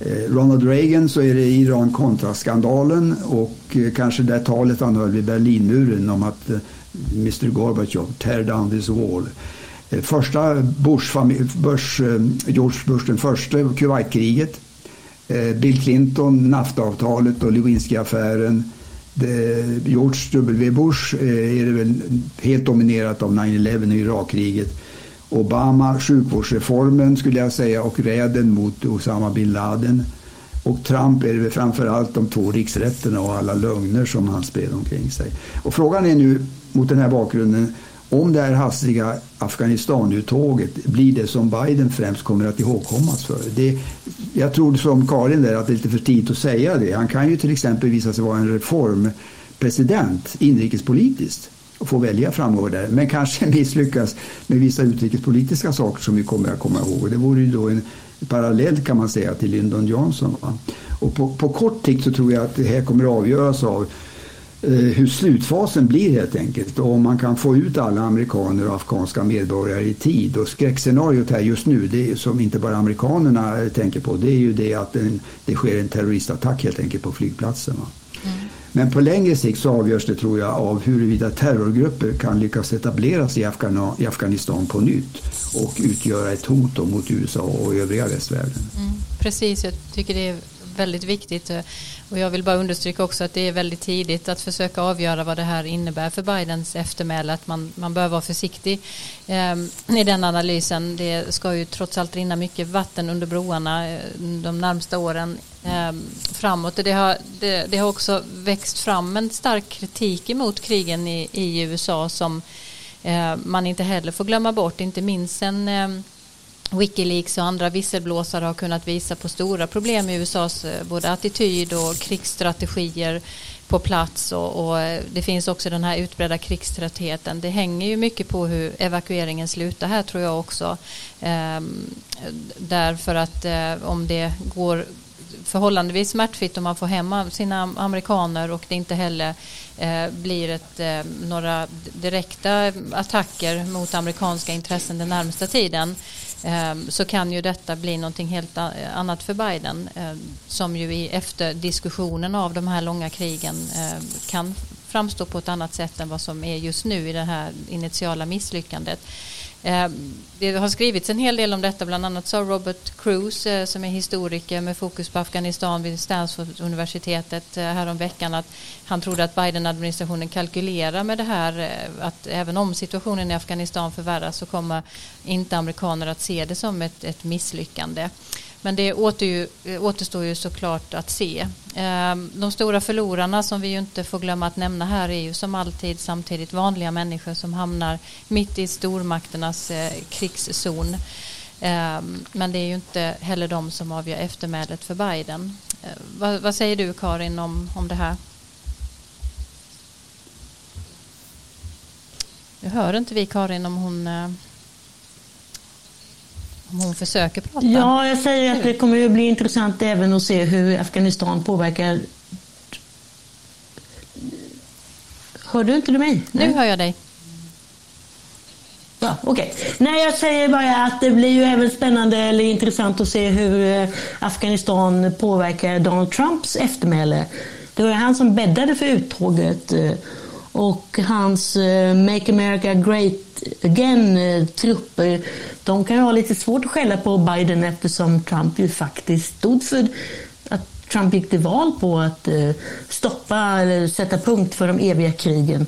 Eh, Ronald Reagan så är det Iran-Contra-skandalen och eh, kanske det talet han höll vid Berlinmuren om att Mr Gorbachev, tear down this wall. Första Bush, Bush, George Bush den första, Kuwaitkriget. Bill Clinton, NAFTA-avtalet och Lewinsky-affären. Eh, George W. Bush eh, är det väl helt dominerat av 9-11 och Irakkriget. Obama, sjukvårdsreformen skulle jag säga och räden mot Osama bin Laden. Och Trump är det väl framförallt de två riksrätterna och alla lögner som han spred omkring sig. Och frågan är nu mot den här bakgrunden om det här hastiga Afghanistan-uttåget blir det som Biden främst kommer att ihågkommas för. Det, jag tror som Karin där att det är lite för tidigt att säga det. Han kan ju till exempel visa sig vara en reformpresident inrikespolitiskt och få välja framöver där. Men kanske misslyckas med vissa utrikespolitiska saker som vi kommer att komma ihåg. Det vore ju då en parallell kan man säga till Lyndon Johnson. Va? Och på, på kort sikt så tror jag att det här kommer att avgöras av hur slutfasen blir helt enkelt och om man kan få ut alla amerikaner och afghanska medborgare i tid. Och skräckscenariot här just nu, det som inte bara amerikanerna tänker på, det är ju det att en, det sker en terroristattack helt enkelt på flygplatsen. Mm. Men på längre sikt så avgörs det tror jag av huruvida terrorgrupper kan lyckas etablera sig i, Afghan i Afghanistan på nytt och utgöra ett hot mot USA och övriga västvärlden. Mm, precis, jag tycker det är väldigt viktigt. Eh, och jag vill bara understryka också att det är väldigt tidigt att försöka avgöra vad det här innebär för Bidens eftermäle. Att man, man bör vara försiktig eh, i den analysen. Det ska ju trots allt rinna mycket vatten under broarna eh, de närmsta åren eh, framåt. Det har, det, det, har också växt fram en stark kritik emot krigen i, i USA som eh, man inte heller får glömma bort. Inte minst sen ehm, Wikileaks och andra visselblåsare har kunnat visa på stora problem i USAs eh, både attityd och krigsstrategier på plats och, och, eh, det finns också den här utbredda krigströttheten. Det hänger ju mycket på hur evakueringen slutar här tror jag också. Ehm, därför att eh, om det går förhållandevis smärtfritt om man får hem sina amerikaner och det inte heller eh, blir ett, eh, några direkta attacker mot amerikanska intressen den närmsta tiden eh, så kan ju detta bli någonting helt eh, annat för Biden eh, som ju i efterdiskussionen av de här långa krigen kan framstå på ett annat sätt än vad som är just nu i det här initiala misslyckandet. Eh, det har skrivits en hel del om detta, bland annat sa Robert Cruz eh, som är historiker med fokus på Afghanistan vid Stanford-universitetet eh, häromveckan att han trodde att Biden-administrationen kalkylerar med det här att även om situationen i Afghanistan förvärras så kommer inte amerikaner att se det som ett, ett misslyckande. Men det eh, återstår ju såklart att se. Ehm, de stora förlorarna som vi ju inte får glömma att nämna här är ju som alltid samtidigt vanliga människor som hamnar mitt i stormakternas eh, krigszon. Ehm, men det är ju inte heller de som avgör eftermälet för Biden. Eh, vad, vad säger du Karin om, om det här? Nu hör inte vi Karin om hon om hon försöker prata. Ja, jag säger att det kommer att bli intressant även att se hur Afghanistan påverkar... Hör du inte du mig? Nu hör jag dig. Ja, okay. Nej, jag säger bara att det blir ju även spännande eller intressant att se hur eh, Afghanistan påverkar Donald Trumps eftermäle. Det var han som bäddade för uttåget eh, och hans eh, Make America Great Again-trupper, eh, de kan ju ha lite svårt att skälla på Biden eftersom Trump ju faktiskt stod för att Trump gick till val på att eh, stoppa eller sätta punkt för de eviga krigen.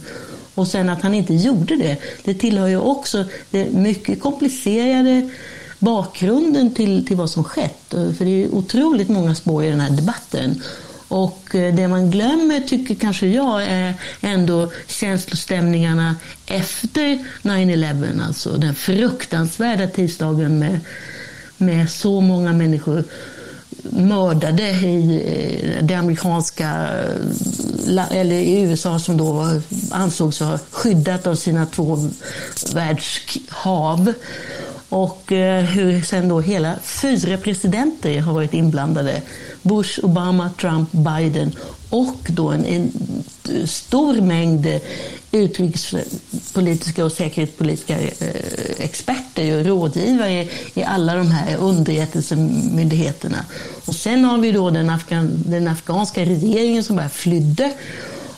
Och sen att han inte gjorde det, det tillhör ju också den mycket komplicerade bakgrunden till, till vad som skett. För det är otroligt många spår i den här debatten. Och eh, det man glömmer, tycker kanske jag, är ändå känslostämningarna efter 9-11, alltså den fruktansvärda tisdagen med, med så många människor mördade i eh, det amerikanska, eh, eller i USA som då ansågs ha skyddat av sina två världshav. Och eh, hur sen då hela fyra presidenter har varit inblandade. Bush, Obama, Trump, Biden och då en, en stor mängd eh, utrikespolitiska och säkerhetspolitiska eh, experter och rådgivare i alla de här underrättelsemyndigheterna. Och sen har vi då den, afghan, den afghanska regeringen som bara flydde.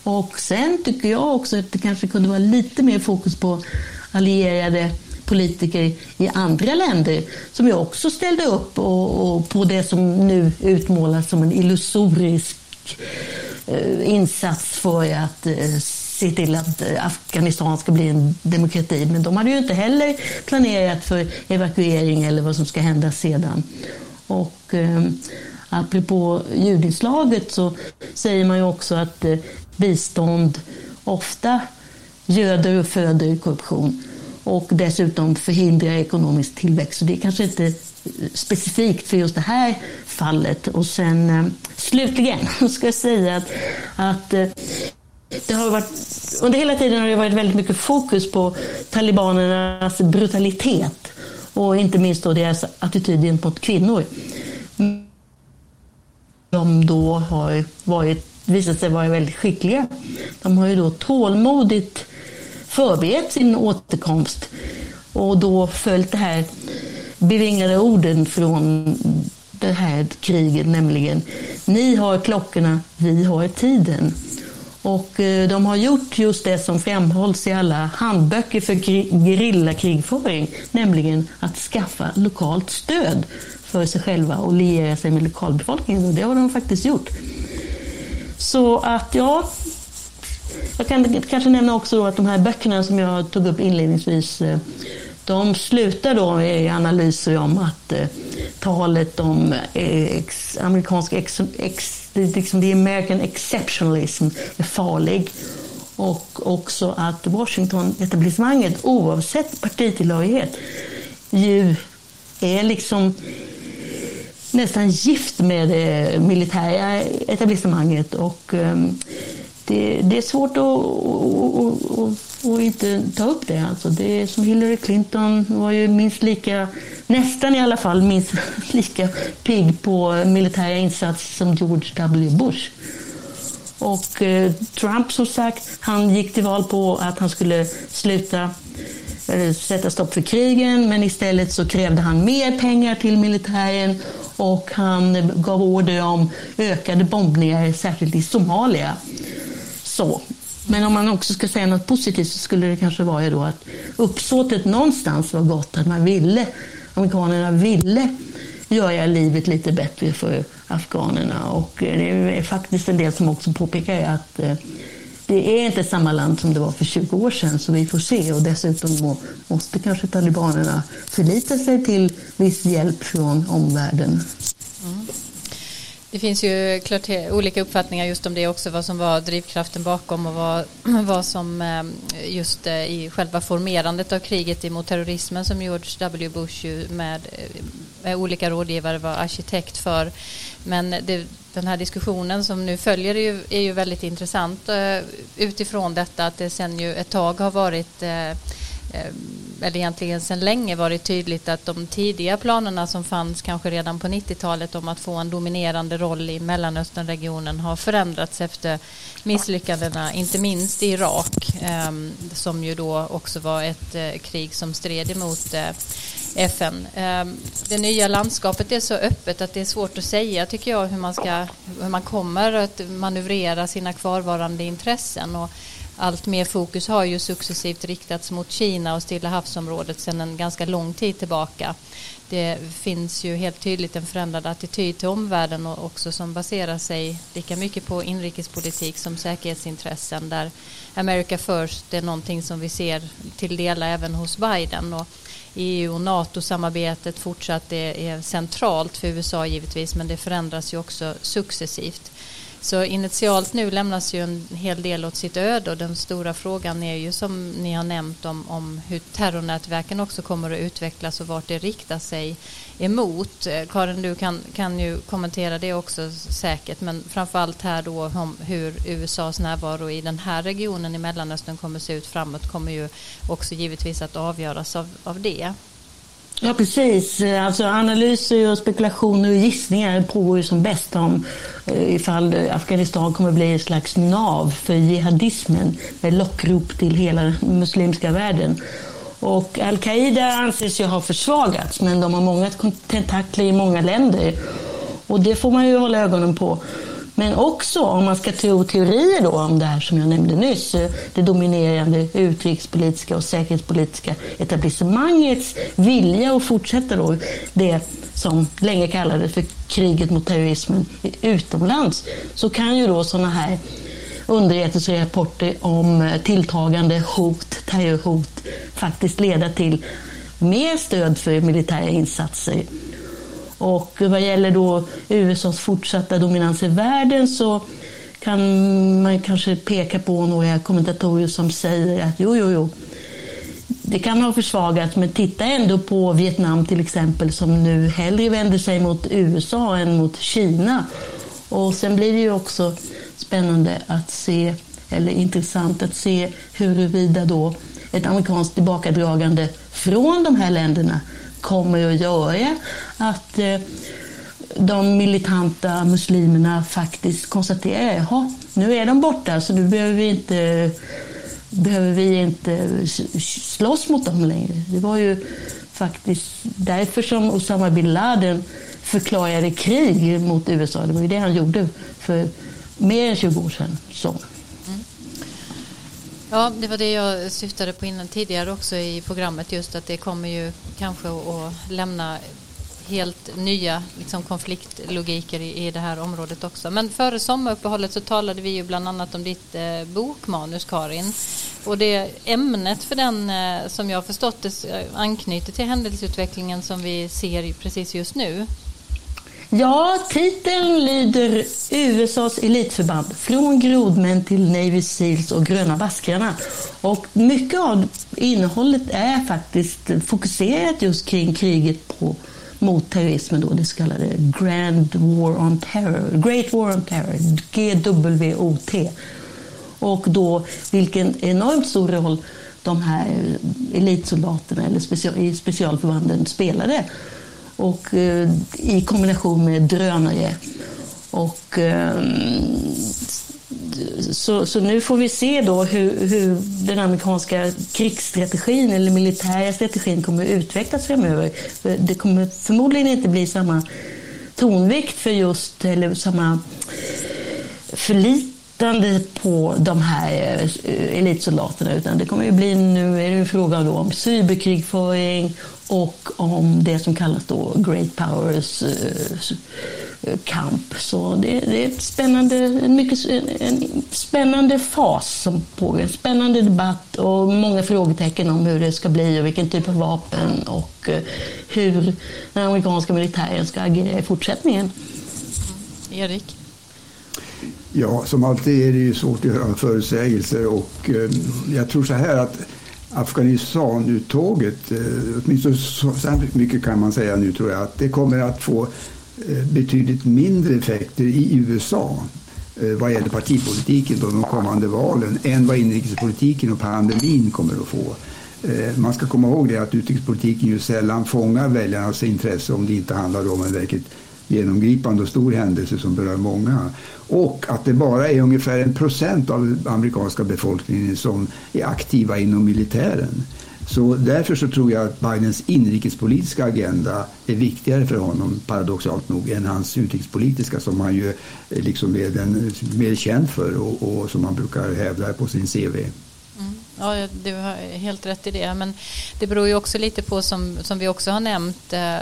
Och sen tycker jag också att det kanske kunde vara lite mer fokus på allierade politiker i andra länder som ju också ställde upp och, och på det som nu utmålas som en illusorisk eh, insats för att eh, se till att eh, Afghanistan ska bli en demokrati. Men de hade ju inte heller planerat för evakuering eller vad som ska hända sedan. Och eh, apropå ljudinslaget så säger man ju också att eh, bistånd ofta göder och föder korruption och dessutom förhindrar ekonomisk tillväxt. Så det är kanske inte specifikt för just det här fallet. Och sen eh, slutligen ska jag säga att, att eh, det har varit, under hela tiden har det varit väldigt mycket fokus på talibanernas brutalitet och inte minst då deras attityd gentemot kvinnor. De då har varit, visat sig vara väldigt skickliga. De har ju då tålmodigt förberett sin återkomst och då följt det här bevingade orden från det här kriget, nämligen ni har klockorna, vi har tiden. Och eh, de har gjort just det som framhålls i alla handböcker för gerillakrigföring, nämligen att skaffa lokalt stöd för sig själva och liera sig med lokalbefolkningen. Och det har de faktiskt gjort. Så att ja, jag kan kanske nämna också att de här böckerna som jag tog upp inledningsvis, eh, de slutar då i analyser om att eh, talet om eh, ex, amerikansk ex, ex, liksom the American exceptionalism är farlig. Och också att Washington-etablissemanget, oavsett partitillhörighet, ju är liksom nästan gift med det militära etablissemanget. Och, um, det, det, är svårt att, att, att, att, inte ta upp det. Alltså det. Som Hillary Clinton var ju minst lika, nästan i alla fall, minst lika pigg på militära insatser som George W. Bush. Och eh, Trump som sagt, han gick till val på att han skulle sluta eh, sätta stopp för krigen, men istället så krävde han mer pengar till militären och han gav order om ökade bombningar, särskilt i Somalia. Så. Men om man också ska säga något positivt så skulle det kanske vara då att uppsåtet någonstans var gott, att man ville, amerikanerna ville göra livet lite bättre för afghanerna. Och det är faktiskt en del som också påpekar att eh, det är inte samma land som det var för 20 år sedan, så vi får se. Och dessutom måste kanske talibanerna förlita sig till viss hjälp från omvärlden. Mm. Det finns ju klart olika uppfattningar just om det också, vad som var drivkraften bakom och vad, vad som ehm, just eh, i själva formerandet av kriget emot terrorismen som George W. Bush med, eh, med olika rådgivare var arkitekt för. Men det, den här diskussionen som nu följer är ju, är ju väldigt intressant eh, utifrån detta att det sen ju ett tag har varit Eh, Eh, eller egentligen sedan länge varit tydligt att de tidiga planerna som fanns kanske redan på 90-talet om att få en dominerande roll i Mellanösternregionen har förändrats efter misslyckandena, inte minst i Irak ehm, som ju då också var ett eh, krig som stred emot eh, FN. Ehm, det nya landskapet är så öppet att det är svårt att säga tycker jag hur man, ska, hur man kommer att manövrera sina kvarvarande intressen. Och allt mer fokus har ju successivt riktats mot Kina och Stilla havsområdet sedan en ganska lång tid tillbaka. Det finns ju helt tydligt en förändrad attityd till omvärlden och också som baserar sig lika mycket på inrikespolitik som säkerhetsintressen där America First är någonting som vi ser till delar även hos Biden. Och EU och NATO-samarbetet fortsatt är, är centralt för USA givetvis men det förändras ju också successivt. Så initialt nu lämnas ju en hel del åt sitt öde och den stora frågan är ju som ni har nämnt om, om hur terrornätverken också kommer att utvecklas och vart det riktar sig emot. Eh, Karin, du kan, kan ju kommentera det också säkert, men framförallt här då om hur USAs närvaro i den här regionen i Mellanöstern kommer att se ut framåt kommer ju också givetvis att avgöras av, av det. Ja, precis. Alltså, analyser, och spekulationer och gissningar pågår ju som bäst om eh, ifall Afghanistan kommer bli ett slags nav för jihadismen med lockrop till hela den muslimska världen. Och al-Qaida anses ju ha försvagats, men de har många tentakler i många länder. Och det får man ju hålla ögonen på. Men också om man ska tro teorier då om det här som jag nämnde nyss, eh, det dominerande utrikespolitiska och säkerhetspolitiska etablissemangets vilja att fortsätta då det som länge kallades för kriget mot terrorismen utomlands, så kan ju då sådana här underrättelserapporter om eh, tilltagande hot, terrorhot, faktiskt leda till mer stöd för militära insatser och vad gäller då USAs fortsatta dominans i världen så kan man kanske peka på några kommentatorer som säger att jo, jo, jo, det kan ha försvagats, men titta ändå på Vietnam till exempel som nu hellre vänder sig mot USA än mot Kina. Och sen blir det ju också spännande att se, eller intressant att se huruvida då ett amerikanskt tillbakadragande från de här länderna kommer att göra att eh, de militanta muslimerna faktiskt konstaterar att nu är de borta så nu behöver vi inte behöver vi inte slåss mot dem längre. Det var ju faktiskt därför som Osama bin Laden förklarade krig mot USA. Det var ju det han gjorde för mer än 20 år sedan. Så. Ja, det var det jag syftade på innan tidigare också i programmet just att det kommer ju kanske att lämna helt nya liksom, konfliktlogiker i, i det här området också. Men före sommaruppehållet så talade vi ju bland annat om ditt eh, bokmanus Karin. Och det ämnet för den eh, som jag förstått det eh, anknyter till händelseutvecklingen som vi ser precis just nu. Ja, titeln lyder USAs elitförband från grodmän till Navy Seals och gröna baskrarna. Och mycket av innehållet är faktiskt fokuserat just kring kriget på, mot terrorismen, då, det så kallade Grand War on Terror, Great War on Terror, GWOT. Och då vilken enormt stor roll de här elitsoldaterna eller special, i specialförbanden spelade och eh, i kombination med drönare. Och, eh, så, så nu får vi se då hur, hur den amerikanska krigsstrategin eller militära strategin kommer att utvecklas framöver. Det kommer förmodligen inte bli samma tonvikt för just, eller samma förlitande på de här eh, elitsoldaterna utan det kommer ju bli, nu är det en fråga om cyberkrigföring och om det som kallas då Great Powers eh, kamp. Så det, det, är ett spännande, en, mycket, en spännande fas som pågår. En spännande debatt och många frågetecken om hur det ska bli och vilken typ av vapen och eh, hur den amerikanska militären ska agera i fortsättningen. Erik? Ja, som alltid är det ju svårt att göra förutsägelser och eh, jag tror så här att Afghanistan-uttåget, eh, åtminstone så, mycket kan man säga nu tror jag, att det kommer att få eh, betydligt mindre effekter i USA eh, vad gäller partipolitiken på de kommande valen än vad inrikespolitiken och pandemin kommer att få. Man ska komma ihåg det att utrikespolitiken ju sällan fångar väljarnas intresse om det inte handlar om en verkligt genomgripande och stor händelse som berör många. Och att det bara är ungefär en procent av den amerikanska befolkningen som är aktiva inom militären. Så därför så tror jag att Bidens inrikespolitiska agenda är viktigare för honom, paradoxalt nog, än hans utrikespolitiska som han ju eh, liksom är den eh, mer känd för och, och som han brukar hävda på sin CV. Ja, du har helt rätt i det. Men det beror ju också lite på, som, som vi också har nämnt, eh,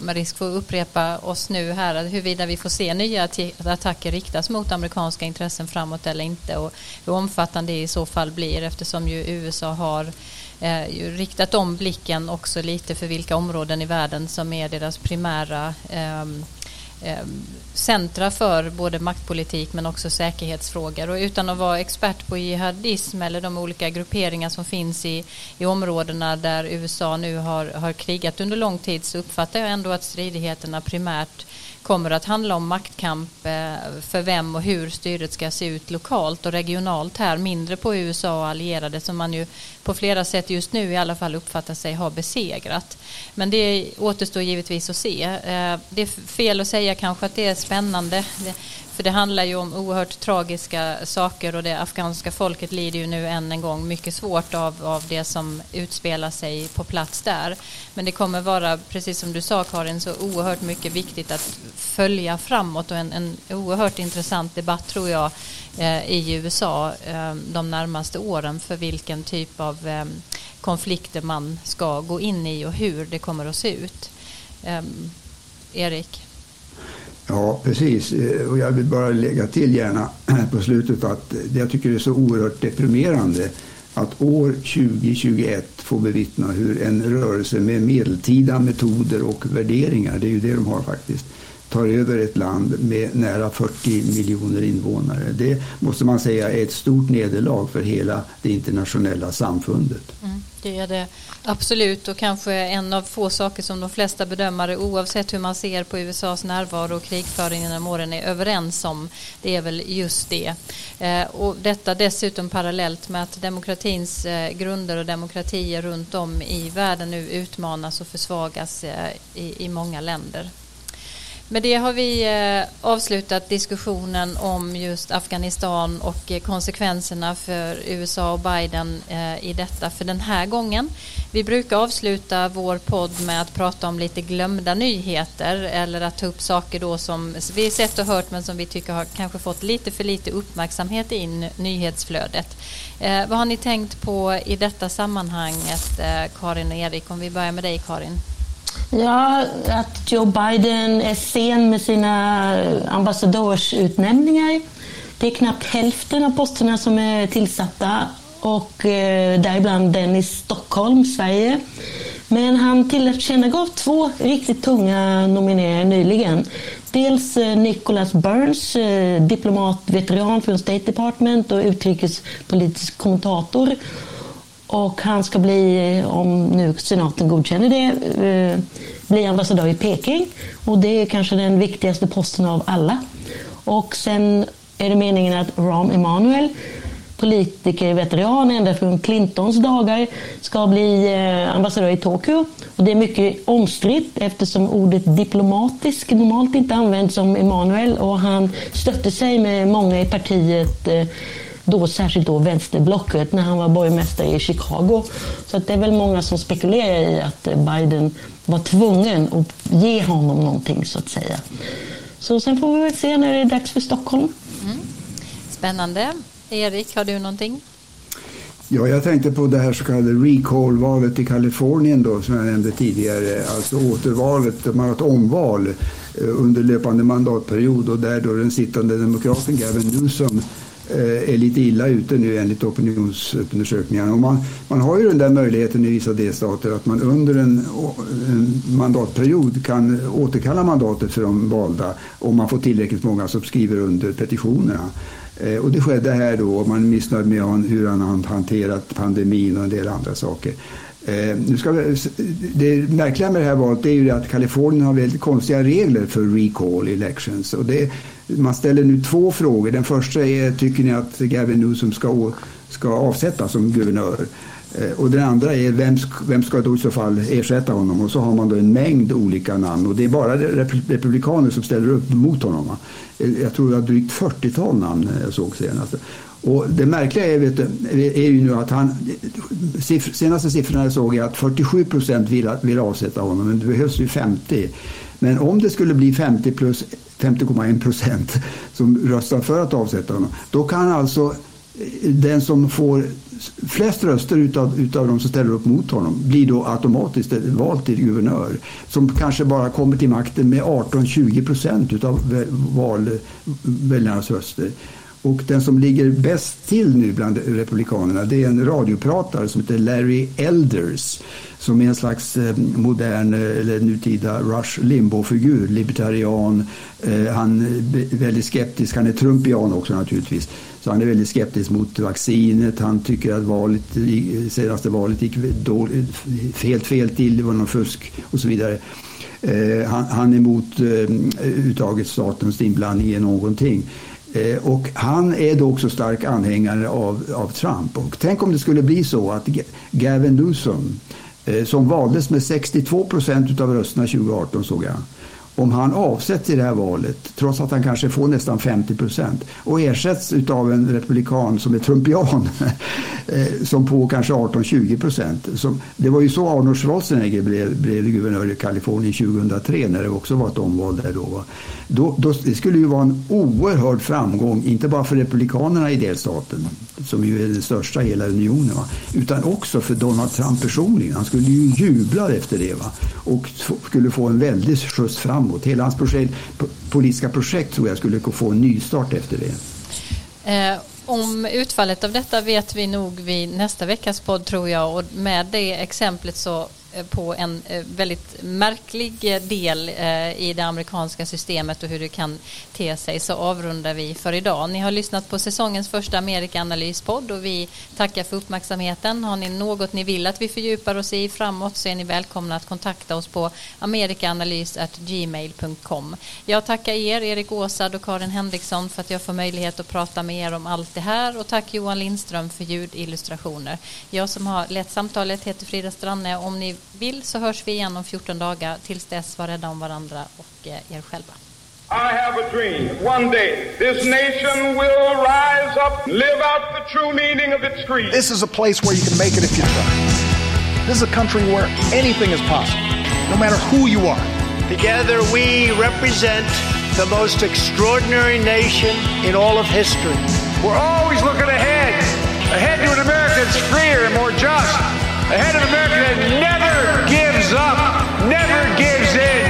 med risk för att upprepa oss nu här, huruvida vi får se nya attacker riktas mot amerikanska intressen framåt eller inte och hur omfattande det i så fall blir eftersom ju USA har eh, riktat om blicken också lite för vilka områden i världen som är deras primära Eh, Ehm, centra för både maktpolitik men också säkerhetsfrågor. Och utan att vara expert på jihadism eller de olika grupperingar som finns i, i områdena där USA nu har, har krigat under lång tid så uppfattar jag ändå att stridigheterna primärt kommer att handla om maktkamp eh, för vem och hur styret ska se ut lokalt och regionalt här, mindre på USA och allierade som man ju på flera sätt just nu i alla fall uppfattar sig ha besegrat. Men det återstår givetvis att se. Eh, det är fel att säga kanske att det är spännande. För det handlar ju om oerhört tragiska saker och det afghanska folket lider ju nu än en gång mycket svårt av, av det som utspelar sig på plats där. Men det kommer vara, precis som du sa Karin, så oerhört mycket viktigt att följa framåt och en, en oerhört intressant debatt tror jag eh, i USA eh, de närmaste åren för vilken typ av eh, konflikter man ska gå in i och hur det kommer att se ut. Eh, Erik? Ja, precis. Eh, och jag vill bara lägga till gärna på slutet att eh, jag tycker det är så oerhört deprimerande att år 2021 få bevittna hur en rörelse med medeltida metoder och värderingar, det är ju det de har faktiskt, tar över ett land med nära 40 miljoner invånare. Det måste man säga är ett stort nederlag för hela det internationella samfundet. Mm, det är det absolut och kanske en av få saker som de flesta bedömare oavsett hur man ser på USAs närvaro och krigföring genom åren är överens om. Det är väl just det. Eh, och detta dessutom parallellt med att demokratins eh, grunder och demokratier runt om i världen nu utmanas och försvagas eh, i många länder. Med det har vi eh, avslutat diskussionen om just Afghanistan och eh, konsekvenserna för USA och Biden eh, i detta för den här gången. Vi brukar avsluta vår podd med att prata om lite glömda nyheter eller att ta upp saker då som vi sett och hört men som vi tycker har kanske fått lite för lite uppmärksamhet i nyhetsflödet. Vad har ni tänkt på i detta sammanhanget Karin och Erik? Om vi börjar med dig Karin. Ja, att Joe Biden är sen med sina ambassadörsutnämningar. Det är knappt hälften av posterna som är tillsatta och eh, däribland den i Stockholm, Sverige. Men han tillkännagav två riktigt tunga nomineringar nyligen. Dels eh, Nicholas Burns, eh, diplomatveteran från State Department och utrikespolitisk kommentator och han ska bli, om nu senaten godkänner det, eh, bli ambassadör i Peking. Och det är kanske den viktigaste posten av alla. Och sen är det meningen att Rahm Emanuel, politikerveteran ända från Clintons dagar, ska bli eh, ambassadör i Tokyo. Och det är mycket omstritt eftersom ordet diplomatisk normalt inte används om Emanuel och han stötte sig med många i partiet eh, då särskilt då vänsterblocket när han var borgmästare i Chicago. Så att det är väl många som spekulerar i att Biden var tvungen att ge honom någonting så att säga. Så sen får vi väl se när det är dags för Stockholm. Mm. Spännande. Erik, har du någonting? Ja, jag tänkte på det här så kallade recall-valet i Kalifornien då, som jag nämnde tidigare. Alltså återvalet, man har ett omval eh, under löpande mandatperiod och där då den sittande demokraten Gavin Newsom Eh, Eh, är lite illa ute nu enligt opinionsundersökningarna. Och man, man har ju den där möjligheten i vissa delstater att man under en, en, mandatperiod kan återkalla mandatet för de valda om man får tillräckligt många som skriver under petitionerna. Eh, och det skedde här då och man är missnöjd med hur han har hanterat pandemin och en del andra saker. Eh, nu ska vi, det märkliga med det här valet är ju att Kalifornien har väldigt konstiga regler för recall elections. Och det, man ställer nu två frågor. Den första är, tycker ni att Gavin Newsom ska, ska avsättas som guvernör? Eh, och den andra är, vem, vem ska då i så fall ersätta honom? Och så har man då en mängd olika namn. Och det är bara republikaner som ställer upp mot honom. Eh, jag tror det var drygt 40-tal namn eh, jag såg senast. Och det märkliga är, vet du, är ju nu att han, siff, senaste siffrorna jag såg är att 47 procent vill, vill avsätta honom, men det behövs ju 50. Men om det skulle bli 50 plus 50,1 procent som röstar för att avsätta honom, då kan alltså eh, den som får flest röster utav, utav de som ställer upp mot honom blir då automatiskt vald till guvernör som kanske bara kommer till makten med 18-20 procent utav väljarnas röster. Och den som ligger bäst till nu bland republikanerna det är en radiopratare som heter Larry Elders som är en slags eh, modern eh, eller nutida Rush Limbaugh-figur, libertarian. Eh, han är väldigt skeptisk, han är trumpian också naturligtvis. Så han är väldigt skeptisk mot vaccinet. Han tycker att valet, senaste valet gick dåligt, helt fel till, det var någon fusk och så vidare. Han, han är emot uttaget statens inblandning i någonting. Eh, och han är då också stark anhängare av, av Trump. Och tänk om det skulle bli så att Gavin Newsom, eh, som valdes med 62 procent av rösterna 2018 såg jag, om han avsätts i det här valet, trots att han kanske får nästan 50 procent och ersätts av en republikan som är trumpian eh, som får kanske 18-20 procent. Det var ju så Arnold Schwarzenegger blev, blev guvernör i Kalifornien 2003 när det också var ett omval där då. då, då det skulle ju vara en oerhörd framgång, inte bara för republikanerna i delstaten, som ju är den största i hela unionen, va? utan också för Donald Trump personligen. Han skulle ju jubla efter det va? och skulle få en väldig skjuts framåt. Hela hans projekt, politiska projekt tror jag skulle få en nystart efter det. Eh, om utfallet av detta vet vi nog vid nästa veckas podd tror jag och med det exemplet så Eh, på en eh, väldigt märklig eh, del i det amerikanska systemet och hur det kan te sig så avrundar vi för idag. Ni har lyssnat på säsongens första Amerikaanalyspodd och vi tackar för uppmärksamheten. Har ni något ni vill att vi fördjupar oss i framåt så är ni välkomna att kontakta oss på amerikaanalys.gmail.com. Jag tackar er, Erik Åsad och Karin Henriksson för att jag får möjlighet att prata med er om allt det här och tack Johan Lindström för ljudillustrationer. Jag som har lett samtalet heter Frida Stranne. Om ni vill så hörs vi igen om 14 dagar. Tills dess, var rädda om varandra och eh, er själva. I have a dream. One day, this nation will rise up, live out the true meaning of its creed. This is a place where you can make it if you try. This is a country where anything is possible, no matter who you are. Together, we represent the most extraordinary nation in all of history. We're always looking ahead, ahead to an America that's freer and more just, ahead of America that never gives up, never gives in.